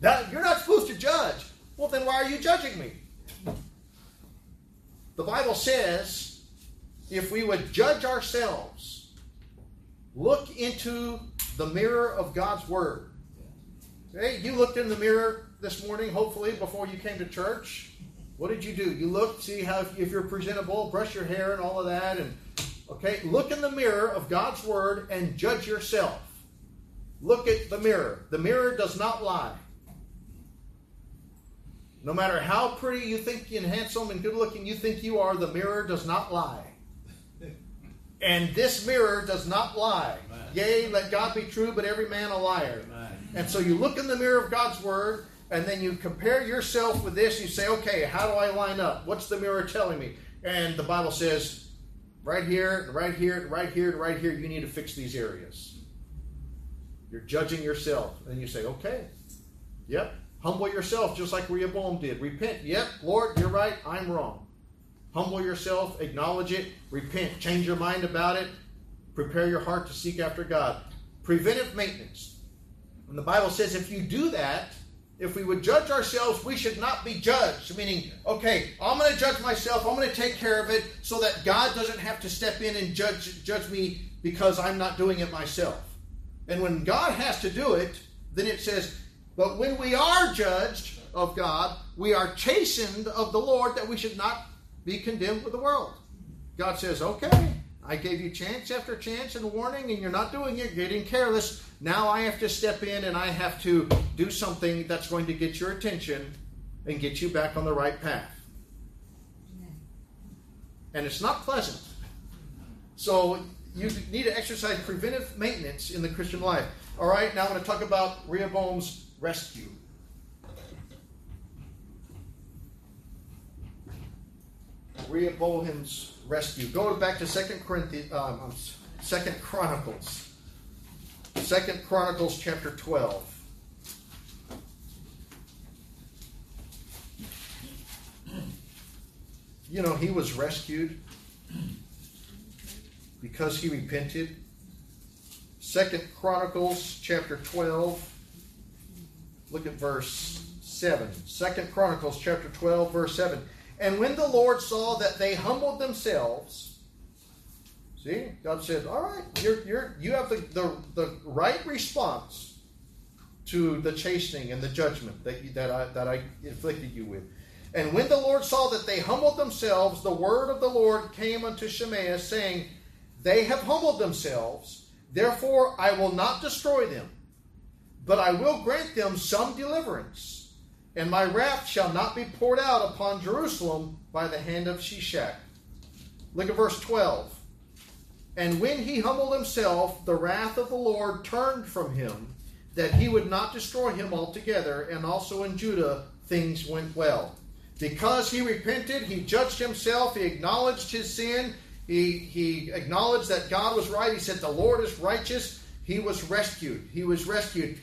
That you're not supposed to judge. Well, then why are you judging me? The Bible says if we would judge ourselves, look into the mirror of God's Word. Hey, you looked in the mirror this morning, hopefully, before you came to church. What did you do? You looked, see how if you're presentable, brush your hair and all of that, and okay, look in the mirror of God's Word and judge yourself. Look at the mirror. The mirror does not lie. No matter how pretty you think and handsome and good looking you think you are, the mirror does not lie. And this mirror does not lie. Amen. Yea, let God be true, but every man a liar. Amen. And so you look in the mirror of God's Word, and then you compare yourself with this. You say, okay, how do I line up? What's the mirror telling me? And the Bible says, right here, right here, right here, right here, you need to fix these areas. You're judging yourself. And you say, okay, yep, humble yourself just like Rehoboam did. Repent. Yep, Lord, you're right, I'm wrong. Humble yourself, acknowledge it, repent, change your mind about it, prepare your heart to seek after God. Preventive maintenance. And the Bible says if you do that, if we would judge ourselves, we should not be judged. Meaning, okay, I'm going to judge myself. I'm going to take care of it so that God doesn't have to step in and judge judge me because I'm not doing it myself. And when God has to do it, then it says, but when we are judged of God, we are chastened of the Lord that we should not be condemned with the world. God says, okay, I gave you chance after chance and warning, and you're not doing it, you're getting careless. Now I have to step in and I have to do something that's going to get your attention and get you back on the right path. And it's not pleasant. So you need to exercise preventive maintenance in the Christian life. All right, now I'm going to talk about Rehoboam's rescue. Rehoboam's rescue. Go back to Second Corinthians, um, Second Chronicles, Second Chronicles chapter twelve. You know, he was rescued because he repented. Second Chronicles chapter 12. Look at verse 7. Second Chronicles chapter 12, verse 7. And when the Lord saw that they humbled themselves, see, God said, All right, you're, you're, you have the, the, the right response to the chastening and the judgment that, you, that, I, that I inflicted you with. And when the Lord saw that they humbled themselves, the word of the Lord came unto Shemaiah, saying, They have humbled themselves, therefore I will not destroy them, but I will grant them some deliverance, and my wrath shall not be poured out upon Jerusalem by the hand of Shishak. Look at verse 12. And when he humbled himself, the wrath of the Lord turned from him, that he would not destroy him altogether, and also in Judah things went well. Because he repented, he judged himself, he acknowledged his sin, he, he acknowledged that God was right. He said, The Lord is righteous. He was rescued. He was rescued.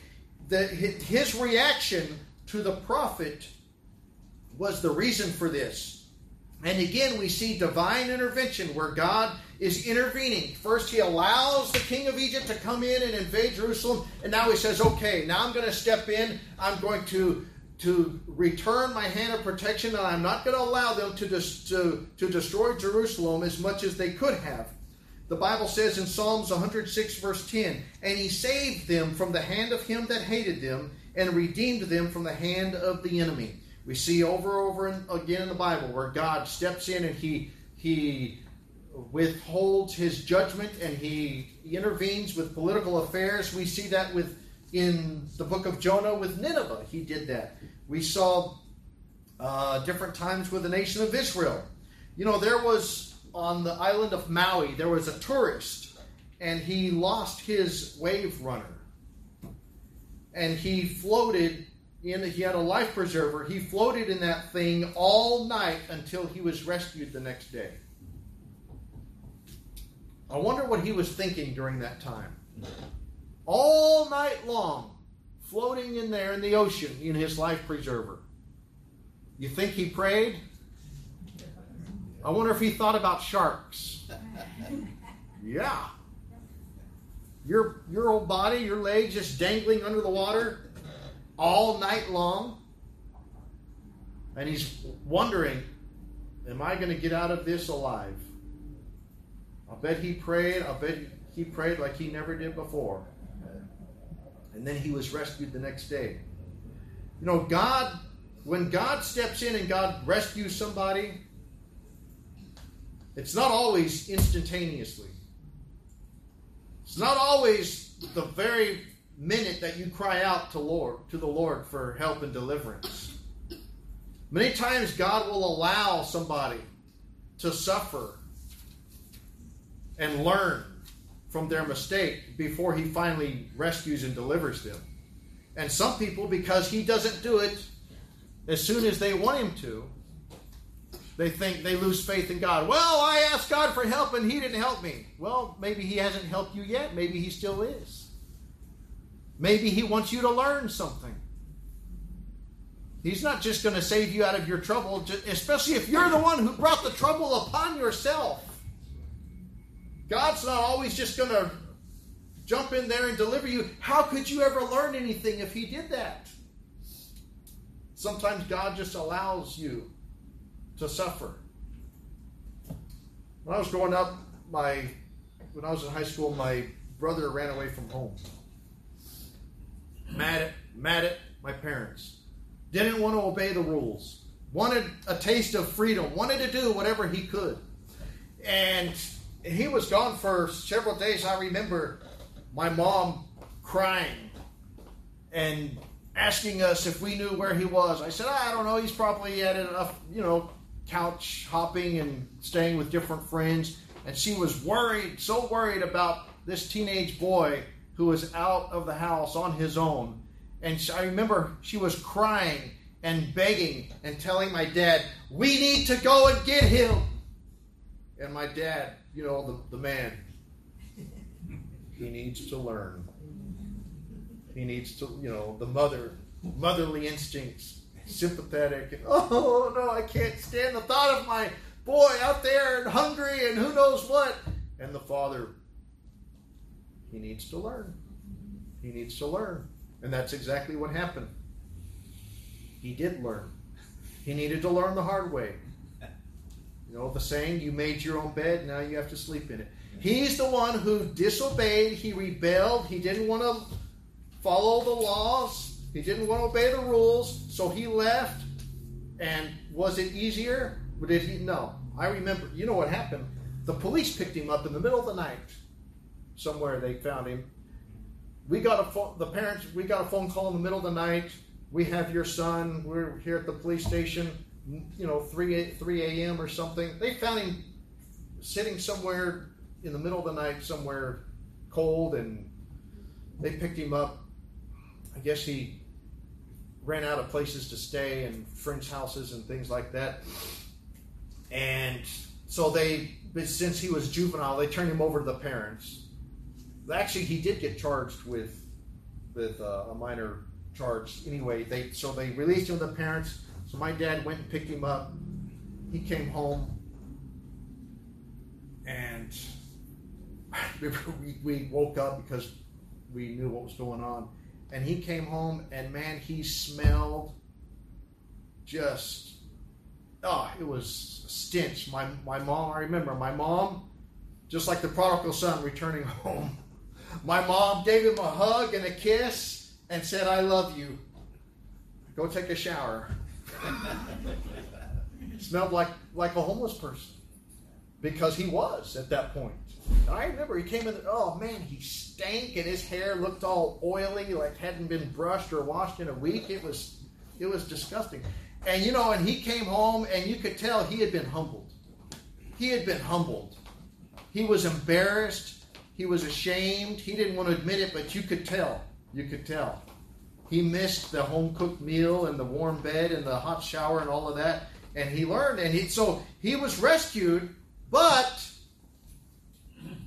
The, his reaction to the prophet was the reason for this. And again, we see divine intervention where God is intervening. First, he allows the king of Egypt to come in and invade Jerusalem. And now he says, okay, now I'm going to step in. I'm going to to return my hand of protection, and I'm not going to allow them to, dis- to, to destroy Jerusalem as much as they could have. The Bible says in Psalms 106, verse 10, And he saved them from the hand of him that hated them, and redeemed them from the hand of the enemy. We see over and over again in the Bible where God steps in and he, he withholds his judgment and he intervenes with political affairs. We see that with in the book of Jonah with Nineveh. He did that. We saw uh, different times with the nation of Israel. You know, there was on the island of Maui, there was a tourist, and he lost his wave runner. And he floated in, he had a life preserver. He floated in that thing all night until he was rescued the next day. I wonder what he was thinking during that time all night long, floating in there in the ocean in his life preserver. You think he prayed? I wonder if he thought about sharks. (laughs) Yeah. Your, your old body, your legs just dangling under the water all night long. And he's wondering, am I going to get out of this alive? I bet he prayed. I bet he prayed like he never did before and then he was rescued the next day. You know, God, when God steps in and God rescues somebody, it's not always instantaneously. It's not always the very minute that you cry out to Lord to the Lord for help and deliverance. Many times God will allow somebody to suffer and learn from their mistake before he finally rescues and delivers them. And some people, because he doesn't do it as soon as they want him to, they think they lose faith in God. Well, I asked God for help and he didn't help me. Well, maybe he hasn't helped you yet. Maybe he still is. Maybe he wants you to learn something. He's not just going to save you out of your trouble, especially if you're the one who brought the trouble upon yourself. God's not always just going to jump in there and deliver you. How could you ever learn anything if He did that? Sometimes God just allows you to suffer. When I was growing up, my when I was in high school, my brother ran away from home. Mad at mad at my parents. Didn't want to obey the rules. Wanted a taste of freedom. Wanted to do whatever he could. And he was gone for several days. I remember my mom crying and asking us if we knew where he was. I said, I don't know. He's probably at a, you know, couch hopping and staying with different friends. And she was worried, so worried about this teenage boy who was out of the house on his own. And I remember she was crying and begging and telling my dad, We need to go and get him. And my dad, you know, the, the man, he needs to learn. He needs to, you know, the mother, motherly instincts, sympathetic. And, oh, no, I can't stand the thought of my boy out there and hungry and who knows what. And the father, he needs to learn. He needs to learn. And that's exactly what happened. He did learn. He needed to learn the hard way. You know the saying, you made your own bed, now you have to sleep in it. He's the one who disobeyed, he rebelled, he didn't want to follow the laws, he didn't want to obey the rules, so he left. And was it easier? Did he? No. I remember, you know what happened? The police picked him up in the middle of the night. Somewhere they found him. We got a phone, the parents, we got a phone call in the middle of the night. We have your son. We're here at the police station you know, 3, 3 a.m. or something. They found him sitting somewhere in the middle of the night, somewhere cold, and they picked him up. I guess he ran out of places to stay and friends' houses and things like that. And so they, since he was juvenile, they turned him over to the parents. Actually, he did get charged with with uh, a minor charge. Anyway, they so they released him to the parents so my dad went and picked him up. He came home, and (sighs) we, we woke up because we knew what was going on. And he came home, and man, he smelled just oh, it was stench. My my mom, I remember my mom, just like the prodigal son returning (laughs) home. My mom gave him a hug and a kiss and said, "I love you. Go take a shower." (laughs) Smelled like, like a homeless person because he was at that point. And I remember he came in, oh man, he stank and his hair looked all oily, like hadn't been brushed or washed in a week. It was, it was disgusting. And you know, and he came home and you could tell he had been humbled. He had been humbled. He was embarrassed. He was ashamed. He didn't want to admit it, but you could tell. You could tell. He missed the home cooked meal and the warm bed and the hot shower and all of that. And he learned, and he so he was rescued, but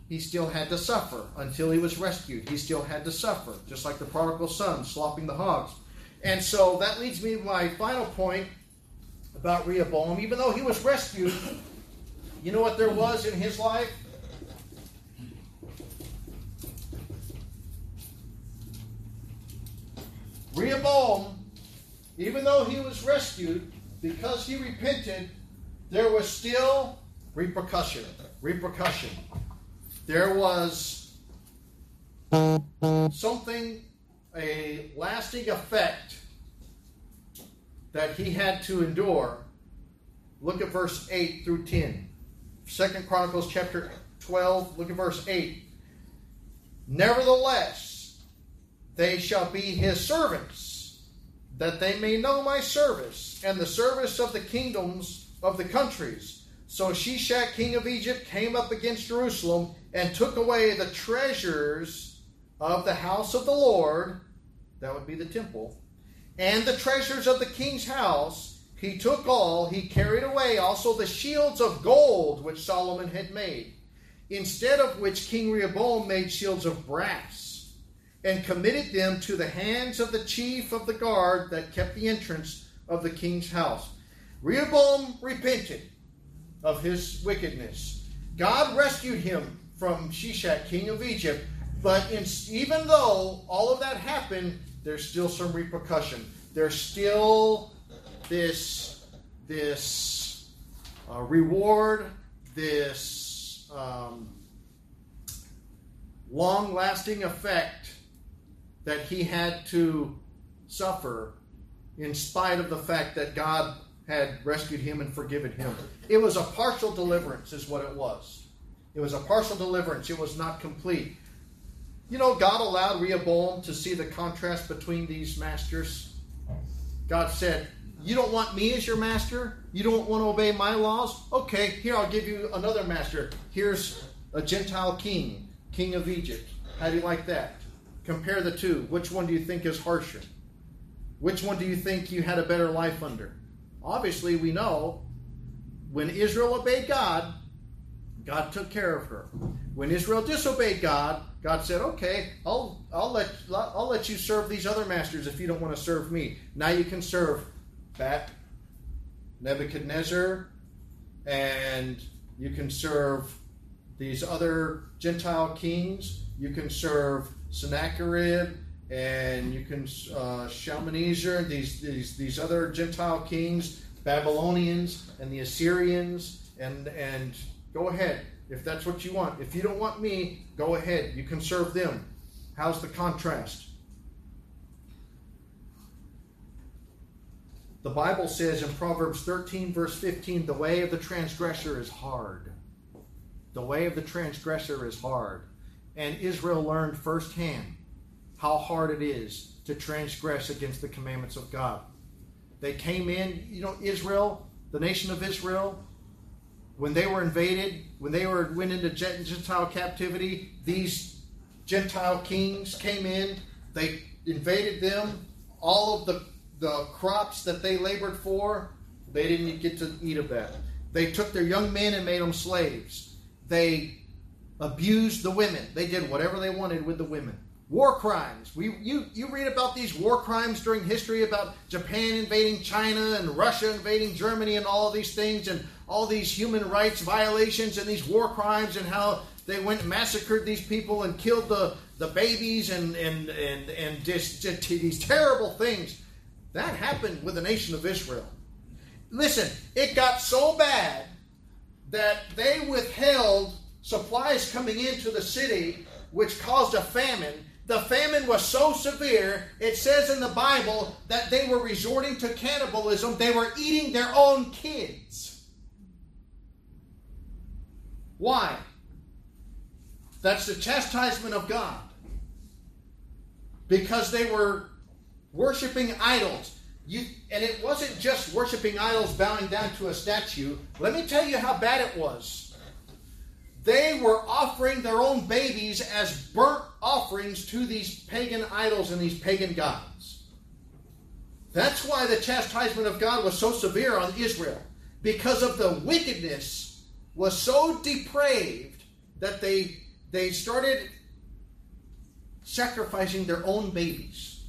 he still had to suffer until he was rescued. He still had to suffer, just like the prodigal son slopping the hogs. And so that leads me to my final point about Rehoboam. Even though he was rescued, you know what there was in his life? Rehoboam, even though he was rescued, because he repented, there was still repercussion. Repercussion. There was something, a lasting effect that he had to endure. Look at verse 8 through 10. Second Chronicles chapter 12, look at verse 8. Nevertheless, they shall be his servants, that they may know my service and the service of the kingdoms of the countries. So Shishak, king of Egypt, came up against Jerusalem and took away the treasures of the house of the Lord, that would be the temple, and the treasures of the king's house, he took all, he carried away also the shields of gold which Solomon had made, instead of which King Rehoboam made shields of brass, and committed them to the hands of the chief of the guard that kept the entrance of the king's house. Rehoboam repented of his wickedness. God rescued him from Shishak, king of Egypt, but in, even though all of that happened, there's still some repercussion. There's still this this uh, reward, this um, long-lasting effect that he had to suffer in spite of the fact that God had rescued him and forgiven him. It was a partial deliverance, is what it was. It was a partial deliverance. It was not complete. You know, God allowed Rehoboam to see the contrast between these masters. God said, You don't want me as your master? You don't want to obey my laws? Okay, here I'll give you another master. Here's a Gentile king, king of Egypt. How do you like that? Compare the two. Which one do you think is harsher? Which one do you think you had a better life under? Obviously, we know when Israel obeyed God, God took care of her. When Israel disobeyed God, God said, "Okay, I'll I'll let I'll let you serve these other masters if you don't want to serve me. Now you can serve Bat Nebuchadnezzar, and you can serve these other Gentile kings. You can serve Sennacherib, and you can uh, Shalmaneser, these these these other Gentile kings, Babylonians, and the Assyrians, and and go ahead if that's what you want. If you don't want me, go ahead. You can serve them. How's the contrast? The Bible says in Proverbs 13, verse 15, the way of the transgressor is hard. The way of the transgressor is hard. And Israel learned firsthand how hard it is to transgress against the commandments of God. They came in, you know, Israel, the nation of Israel, when they were invaded, when they were went into Gentile captivity, these Gentile kings came in. They invaded them. All of the the crops that they labored for, they didn't get to eat of that. They took their young men and made them slaves. They abused the women. They did whatever they wanted with the women. War crimes. We you you read about these war crimes during history about Japan invading China and Russia invading Germany and all these things and all these human rights violations and these war crimes and how they went and massacred these people and killed the, the babies and and and and just, just these terrible things. That happened with the nation of Israel. Listen, it got so bad that they withheld supplies coming into the city, which caused a famine. The famine was so severe, it says in the Bible that they were resorting to cannibalism. They were eating their own kids. Why? That's the chastisement of God. Because they were worshiping idols. You, and it wasn't just worshiping idols bowing down to a statue. Let me tell you how bad it was. They were offering their own babies as burnt offerings to these pagan idols and these pagan gods. That's why the chastisement of God was so severe on Israel. Because of the wickedness was so depraved that they they started sacrificing their own babies.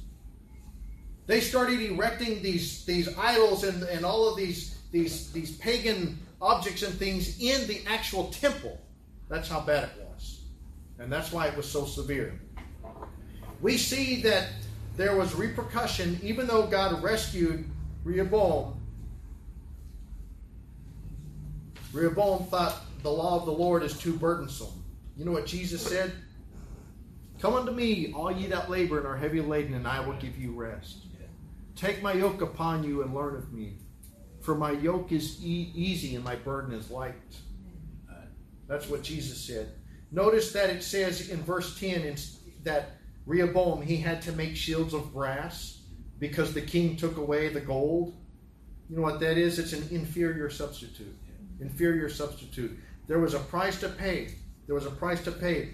They started erecting these, these idols and, and all of these, these, these pagan objects and things in the actual temple. That's how bad it was. And that's why it was so severe. We see that there was repercussion, even though God rescued Rehoboam. Rehoboam thought the law of the Lord is too burdensome. You know what Jesus said? Come unto me, all ye that labor and are heavy laden, and I will give you rest. Take my yoke upon you and learn of me. For my yoke is e- easy and my burden is light. That's what Jesus said. Notice that it says in verse 10 that Rehoboam, he had to make shields of brass because the king took away the gold. You know what that is? It's an inferior substitute. Inferior substitute. There was a price to pay. There was a price to pay.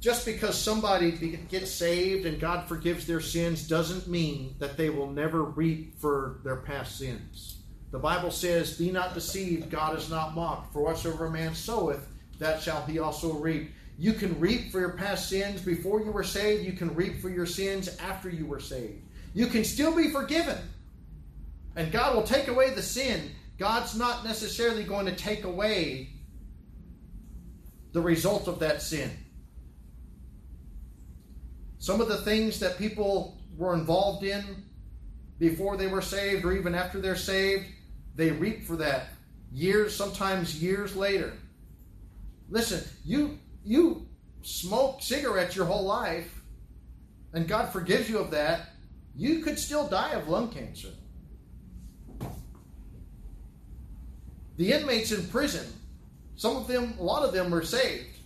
just because somebody gets saved and God forgives their sins doesn't mean that they will never reap for their past sins. The Bible says, Be not deceived, God is not mocked. For whatsoever a man soweth, that shall he also reap. You can reap for your past sins before you were saved. You can reap for your sins after you were saved. You can still be forgiven. And God will take away the sin. God's not necessarily going to take away the result of that sin. Some of the things that people were involved in before they were saved or even after they're saved, they reap for that years, sometimes years later. Listen, you you smoke cigarettes your whole life and God forgives you of that, you could still die of lung cancer. The inmates in prison, some of them, a lot of them are saved.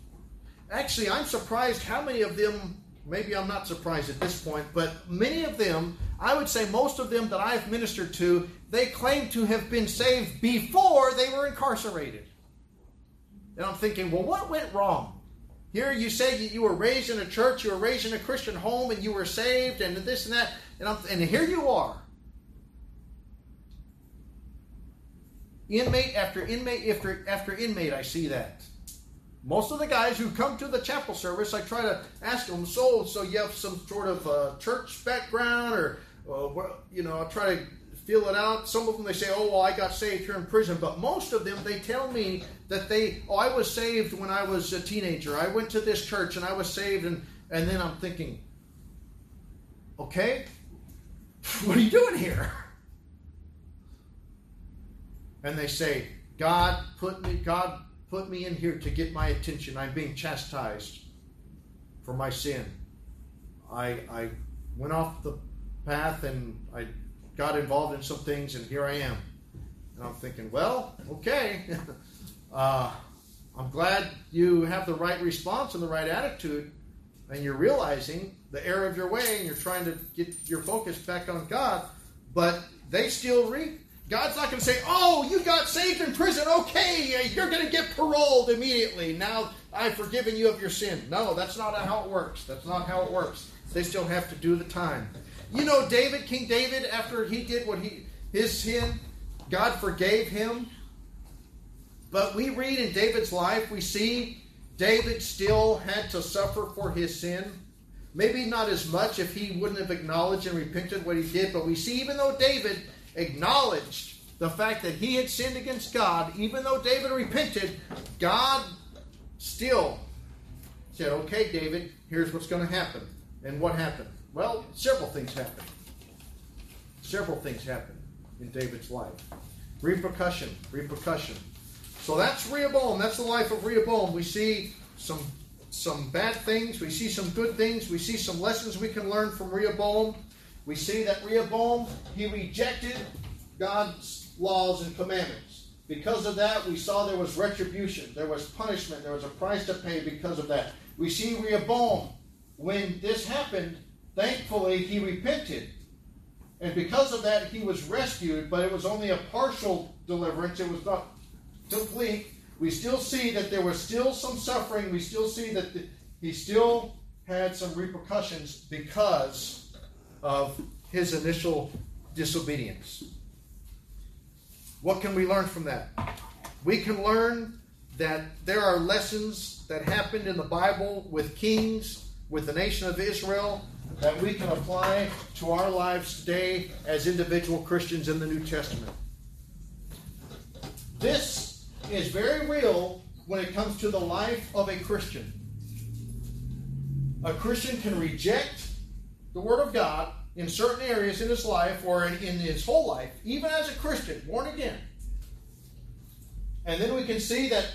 Actually, I'm surprised how many of them, maybe I'm not surprised at this point, but many of them, I would say most of them that I've ministered to, they claim to have been saved before they were incarcerated. And I'm thinking, well, what went wrong? Here you say you were raised in a church, you were raised in a Christian home, and you were saved, and this and that, and, I'm, and here you are. Inmate after inmate after, after inmate, I see that. Most of the guys who come to the chapel service, I try to ask them, so, so you have some sort of uh, church background, or, uh, you know, I try to feel it out. Some of them they say, "Oh, well, I got saved here in prison," but most of them they tell me that they, "Oh, I was saved when I was a teenager. I went to this church and I was saved." And and then I'm thinking, "Okay, (laughs) what are you doing here?" And they say, "God put me. God put me in here to get my attention. I'm being chastised for my sin. I I went off the path and I got involved in some things, and here I am. And I'm thinking, well, okay. (laughs) uh, I'm glad you have the right response and the right attitude, and you're realizing the error of your way, and you're trying to get your focus back on God. But they still reap. God's not going to say, "Oh, you got saved in prison. Okay, you're going to get paroled immediately. Now I've forgiven you of your sin." No, that's not how it works. That's not how it works. They still have to do the time. You know, David, King David, after he did what he his sin, God forgave him. But we read in David's life, we see David still had to suffer for his sin. Maybe not as much if he wouldn't have acknowledged and repented what he did, but we see even though David acknowledged the fact that he had sinned against God, even though David repented, God still said, Okay, David, here's what's going to happen. And what happened? Well, several things happened. Several things happened in David's life. Repercussion, repercussion. So that's Rehoboam. That's the life of Rehoboam. We see some some bad things. We see some good things. We see some lessons we can learn from Rehoboam. We see that Rehoboam he rejected God's laws and commandments. Because of that, we saw there was retribution, there was punishment, there was a price to pay because of that. We see Rehoboam when this happened, Thankfully, he repented. And because of that, he was rescued, but it was only a partial deliverance. It was not complete. We still see that there was still some suffering. We still see that the, he still had some repercussions because of his initial disobedience. What can we learn from that? We can learn that there are lessons that happened in the Bible with kings, with the nation of Israel, that we can apply to our lives today as individual Christians in the New Testament. This is very real when it comes to the life of a Christian. A Christian can reject the Word of God in certain areas in his life or in, in his whole life, even as a Christian, born again. And then we can see that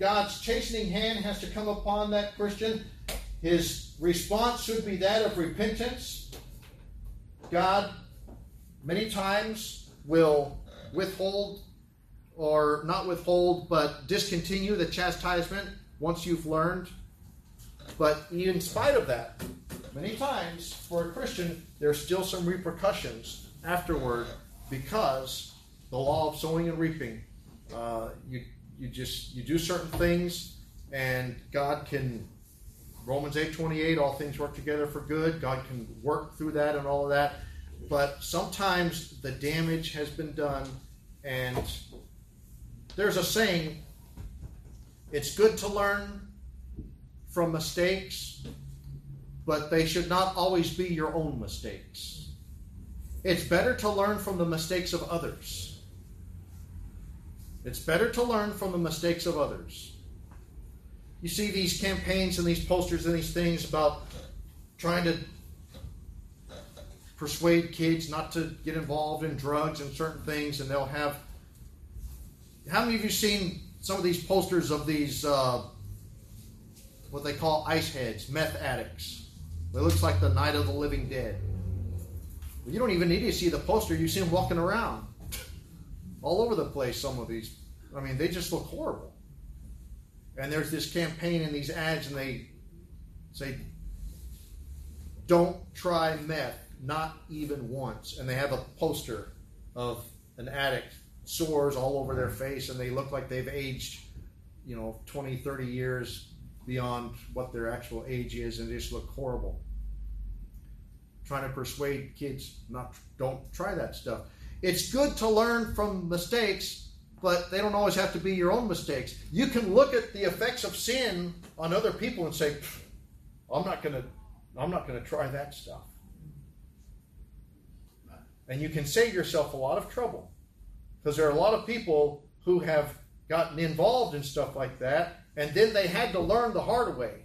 God's chastening hand has to come upon that Christian. His response should be that of repentance. God, many times, will withhold or not withhold, but discontinue the chastisement once you've learned. But in spite of that, many times for a Christian, there's still some repercussions afterward because the law of sowing and reaping. Uh, you you just you do certain things, and God can Romans 8:28, all things work together for good. God can work through that and all of that. But sometimes the damage has been done, and there's a saying, it's good to learn from mistakes, but they should not always be your own mistakes. It's better to learn from the mistakes of others. It's better to learn from the mistakes of others. You see these campaigns and these posters and these things about trying to persuade kids not to get involved in drugs and certain things, and they'll have. How many of you seen some of these posters of these uh, what they call ice heads, meth addicts? It looks like the Night of the Living Dead. You don't even need to see the poster; you see them walking around all over the place. Some of these, I mean, they just look horrible. And there's this campaign and these ads, and they say, "Don't try meth." not even once. And they have a poster of an addict, sores all over their face, and they look like they've aged, you know, 20, 30 years beyond what their actual age is, and they just look horrible. Trying to persuade kids not don't try that stuff. It's good to learn from mistakes, but they don't always have to be your own mistakes. You can look at the effects of sin on other people and say, "I'm not gonna, I'm not gonna try that stuff." And you can save yourself a lot of trouble. Because there are a lot of people who have gotten involved in stuff like that, and then they had to learn the hard way.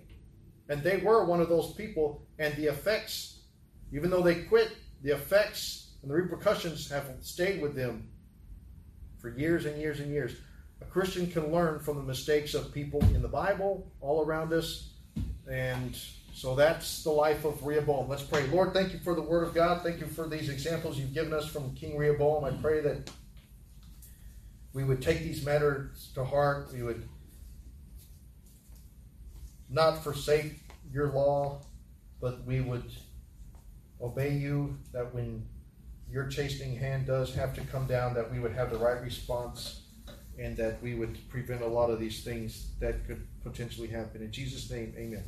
And they were one of those people, and the effects, even though they quit, the effects and the repercussions have stayed with them for years and years and years. A Christian can learn from the mistakes of people in the Bible all around us, and so that's the life of Rehoboam. Let's pray. Lord, thank you for the word of God. Thank you for these examples you've given us from King Rehoboam. I pray that we would take these matters to heart. We would not forsake your law, but we would obey you, that when your chastening hand does have to come down, that we would have the right response and that we would prevent a lot of these things that could potentially happen. In Jesus' name, amen.